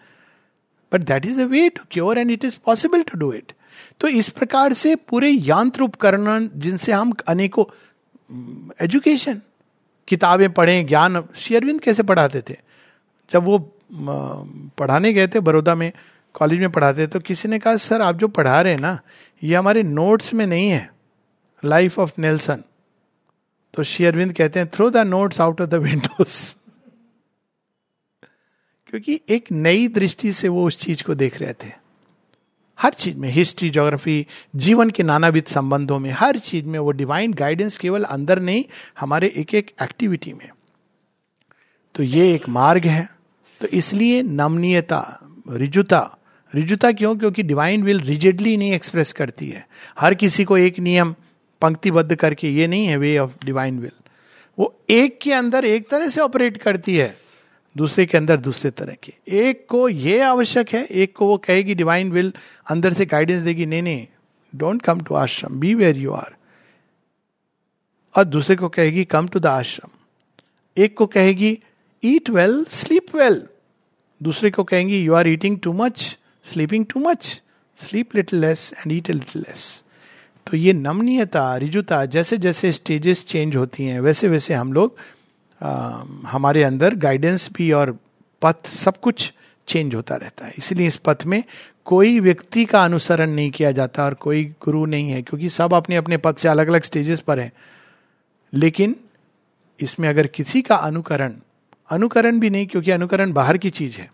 But that is a way to cure and it is possible to do it तो इस प्रकार से पूरे यंत्र उपकरण जिनसे हम अनेकों एजुकेशन किताबें पढ़ें, ज्ञान, श्री अरविंद कैसे पढ़ाते थे? जब वो पढ़ाने गए थे बड़ौदा में कॉलेज में पढ़ाते तो किसी ने कहा, सर, आप जो पढ़ा रहे हैं ना, ये हमारे नोट्स में नहीं है। लाइफ ऑफ़ नेल्सन तो शेयरविंद कहते हैं throw the notes out of the Windows क्योंकि एक नई दृष्टि से वो उस चीज़ को देख रहे थे। हर चीज़ में हिस्ट्री जोग्राफी जीवन के नानाविध संबंधों में, हर चीज़ में वो डिवाइन गाइडेंस केवल अंदर नहीं, हमारे एक एक एक्टिविटी में। तो ये एक मार्ग है। तो इसलिए नमनीयता, रिजुता रिजुता क्यों? क्योंकि डिवाइन विल रिजिडली नहीं एक्सप्रेस करती है। हर किसी को एक नियम पंक्तिबद्ध करके, ये नहीं है वे ऑफ़ डिवाइन विल वो एक के अंदर एक तरह से ऑपरेट करती है, दूसरे के अंदर दूसरे तरह के। एक को ये आवश्यक है, एक को वो कहेगी डिवाइन विल अंदर से गाइडेंस देगी, नहीं नहीं don't come to ashram be where you are और दूसरे को कहेगी कम टू द आश्रम एक को कहेगी ईट वेल स्लीप वेल दूसरे को कहेंगी you are eating too much sleeping too much sleep little less and eat little less तो ये नमनीयता रिजुता जैसे जैसे स्टेजेस चेंज होती हैं वैसे वैसे हम लोग आ, हमारे अंदर गाइडेंस भी और पथ सब कुछ चेंज होता रहता है। इसलिए इस पथ में कोई व्यक्ति का अनुसरण नहीं किया जाता और कोई गुरु नहीं है क्योंकि सब अपने अपने पथ से अलग अलग स्टेजेस पर हैं। लेकिन इसमें अगर किसी का अनुकरण अनुकरण भी नहीं क्योंकि अनुकरण बाहर की चीज़ है।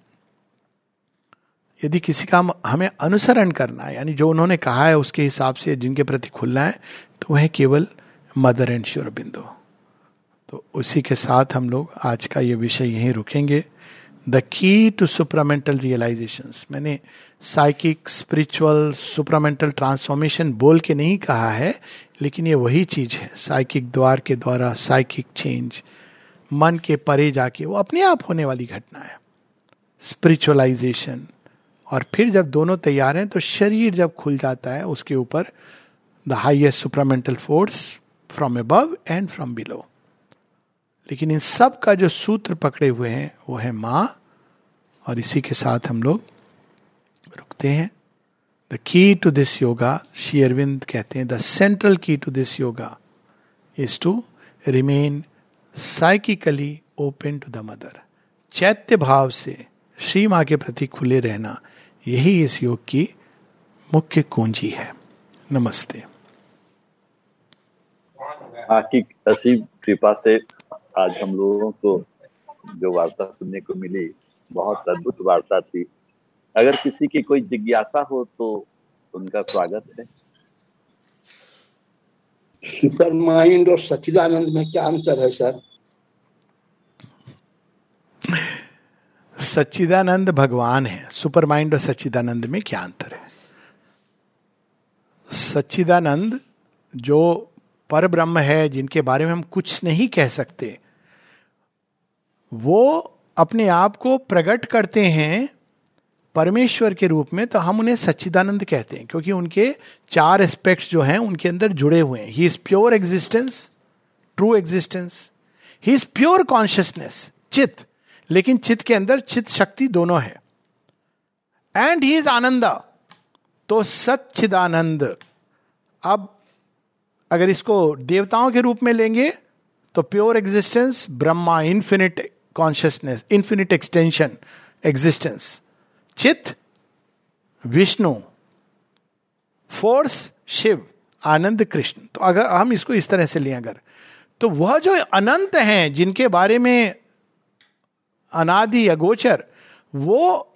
यदि किसी का हमें अनुसरण करना है, यानी जो उन्होंने कहा है उसके हिसाब से जिनके प्रति खुलना है तो वह केवल मदर एंड श्योर बिंदु। तो उसी के साथ हम लोग आज का ये विषय यहीं रुकेंगे। The key to supramental realization मैंने साइकिक स्पिरिचुअल सुपरामेंटल ट्रांसफॉर्मेशन बोल के नहीं कहा है, लेकिन ये वही चीज़ है साइकिक द्वार के द्वारा साइकिक चेंज मन के परे जाके, वो अपने आप होने वाली घटना है। स्पिरिचुअलाइजेशन और फिर जब दोनों तैयार हैं तो शरीर जब खुल जाता है, उसके ऊपर the highest supramental force from above and from below लेकिन इन सब का जो सूत्र पकड़े हुए हैं, वो है माँ, और इसी के साथ हम लोग रुकते हैं। The key to this yoga Shri Aurobindo कहते हैं the central key to this yoga is to remain psychically open to the mother चैत्य भाव से श्री माँ के प्रति खुले रहना यही इस योग की मुख्य कुंजी है। नमस्ते। आपकी असीम कृपा से आज हम लोगों को जो वार्ता सुनने को मिली बहुत अद्भुत वार्ता थी। अगर किसी की कोई जिज्ञासा हो तो उनका स्वागत है। सुपर माइंड और सच्चिदानंद में क्या अंतर है सर? सच्चिदानंद भगवान है। सुपर माइंड और सच्चिदानंद में क्या अंतर है? सच्चिदानंद जो पर ब्रह्म है, जिनके बारे में हम कुछ नहीं कह सकते, वो अपने आप को प्रकट करते हैं परमेश्वर के रूप में तो हम उन्हें सच्चिदानंद कहते हैं, क्योंकि उनके चार एस्पेक्ट्स जो हैं, उनके अंदर जुड़े हुए हैं। He is pure existence true existence he is pure consciousness चित लेकिन चित के अंदर चित शक्ति दोनों है। एंड ही इज़ आनंदा तो सच्चिदानंद अब अगर इसको देवताओं के रूप में लेंगे तो pure existence Brahma infinite consciousness infinite extension existence चित विष्णु फोर्स शिव आनंद कृष्ण तो अगर हम इसको इस तरह से लें अगर तो वह जो अनंत हैं, जिनके बारे में अनादि अगोचर वो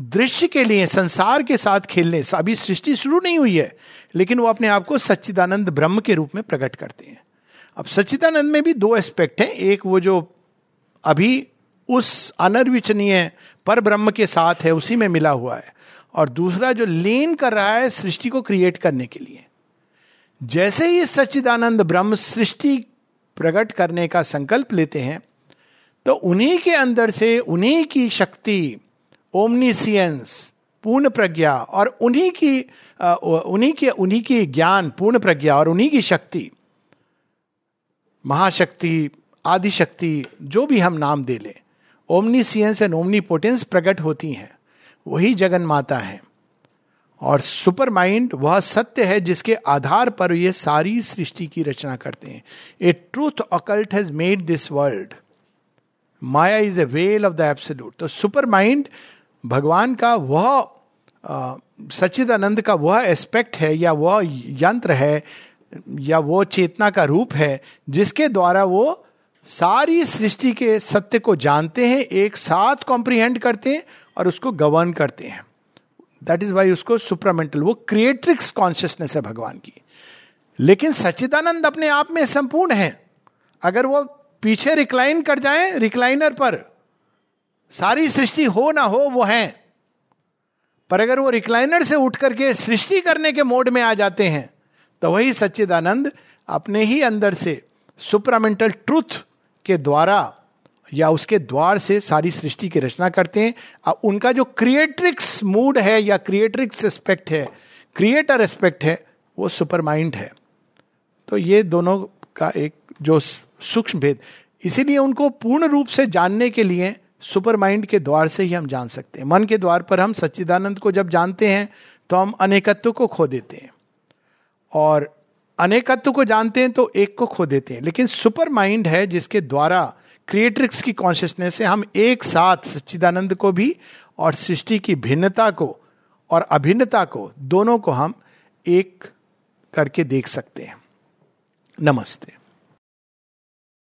दृश्य के लिए, संसार के साथ खेलने से अभी सृष्टि शुरू नहीं हुई है, लेकिन वो अपने आप को सच्चिदानंद ब्रह्म के रूप में प्रकट करते हैं। अब सच्चिदानंद में भी दो एस्पेक्ट हैं, एक वो जो अभी उस अनर्विचनीय पर ब्रह्म के साथ है, उसी में मिला हुआ है, और दूसरा जो लीन कर रहा है सृष्टि को क्रिएट करने के लिए। जैसे ही सच्चिदानंद ब्रह्म सृष्टि प्रकट करने का संकल्प लेते हैं तो उन्हीं के अंदर से, उन्हीं की शक्ति ओमनीसियंस पूर्ण प्रज्ञा और उन्हीं की उन्हीं के, उन्हीं की ज्ञान पूर्ण प्रज्ञा और उन्हीं की शक्ति, महाशक्ति आदि शक्ति जो भी हम नाम दे लें ओमनीसियंस एंड ओमनी पोटेंस प्रकट होती हैं, वही जगन माता है। और सुपर माइंड वह सत्य है जिसके आधार पर ये सारी सृष्टि की रचना करते हैं। A truth occult has made this world maya is a veil of the absolute तो सुपर माइंड भगवान का वह सच्चिदानंद का वह एस्पेक्ट है, या वह यंत्र है, या वो चेतना का रूप है, जिसके द्वारा वो सारी सृष्टि के सत्य को जानते हैं, एक साथ कॉम्प्रीहेंड करते हैं, और उसको गवर्न करते हैं। दैट इज़ वाई उसको सुपरामेंटल वो क्रिएट्रिक्स कॉन्शियसनेस है भगवान की। लेकिन सच्चिदानंद अपने आप में संपूर्ण है। अगर वो पीछे रिक्लाइन कर जाए रिक्लाइनर पर। सारी सृष्टि हो ना हो, वो है। पर अगर वो रिक्लाइनर से उठ करके सृष्टि करने के मोड में आ जाते हैं तो वही सच्चिदानंद अपने ही अंदर से सुपरामेंटल ट्रूथ के द्वारा या उसके द्वार से सारी सृष्टि की रचना करते हैं। अब उनका जो क्रिएट्रिक्स मूड है या क्रिएट्रिक्स एस्पेक्ट है क्रिएटर एस्पेक्ट है, वो सुपर माइंड है। तो ये दोनों का एक जो सूक्ष्म भेद। इसीलिए उनको पूर्ण रूप से जानने के लिए सुपर माइंड के द्वार से ही हम जान सकते हैं। मन के द्वार पर हम सच्चिदानंद को जब जानते हैं तो हम अनेकत्व को खो देते हैं। और अनेकत्व को जानते हैं तो एक को खो देते हैं। लेकिन सुपर माइंड है जिसके द्वारा क्रिएट्रिक्स की कॉन्शियसनेस से हम एक साथ सच्चिदानंद को भी और सृष्टि की भिन्नता को और अभिन्नता को, दोनों को हम एक करके देख सकते हैं। नमस्ते।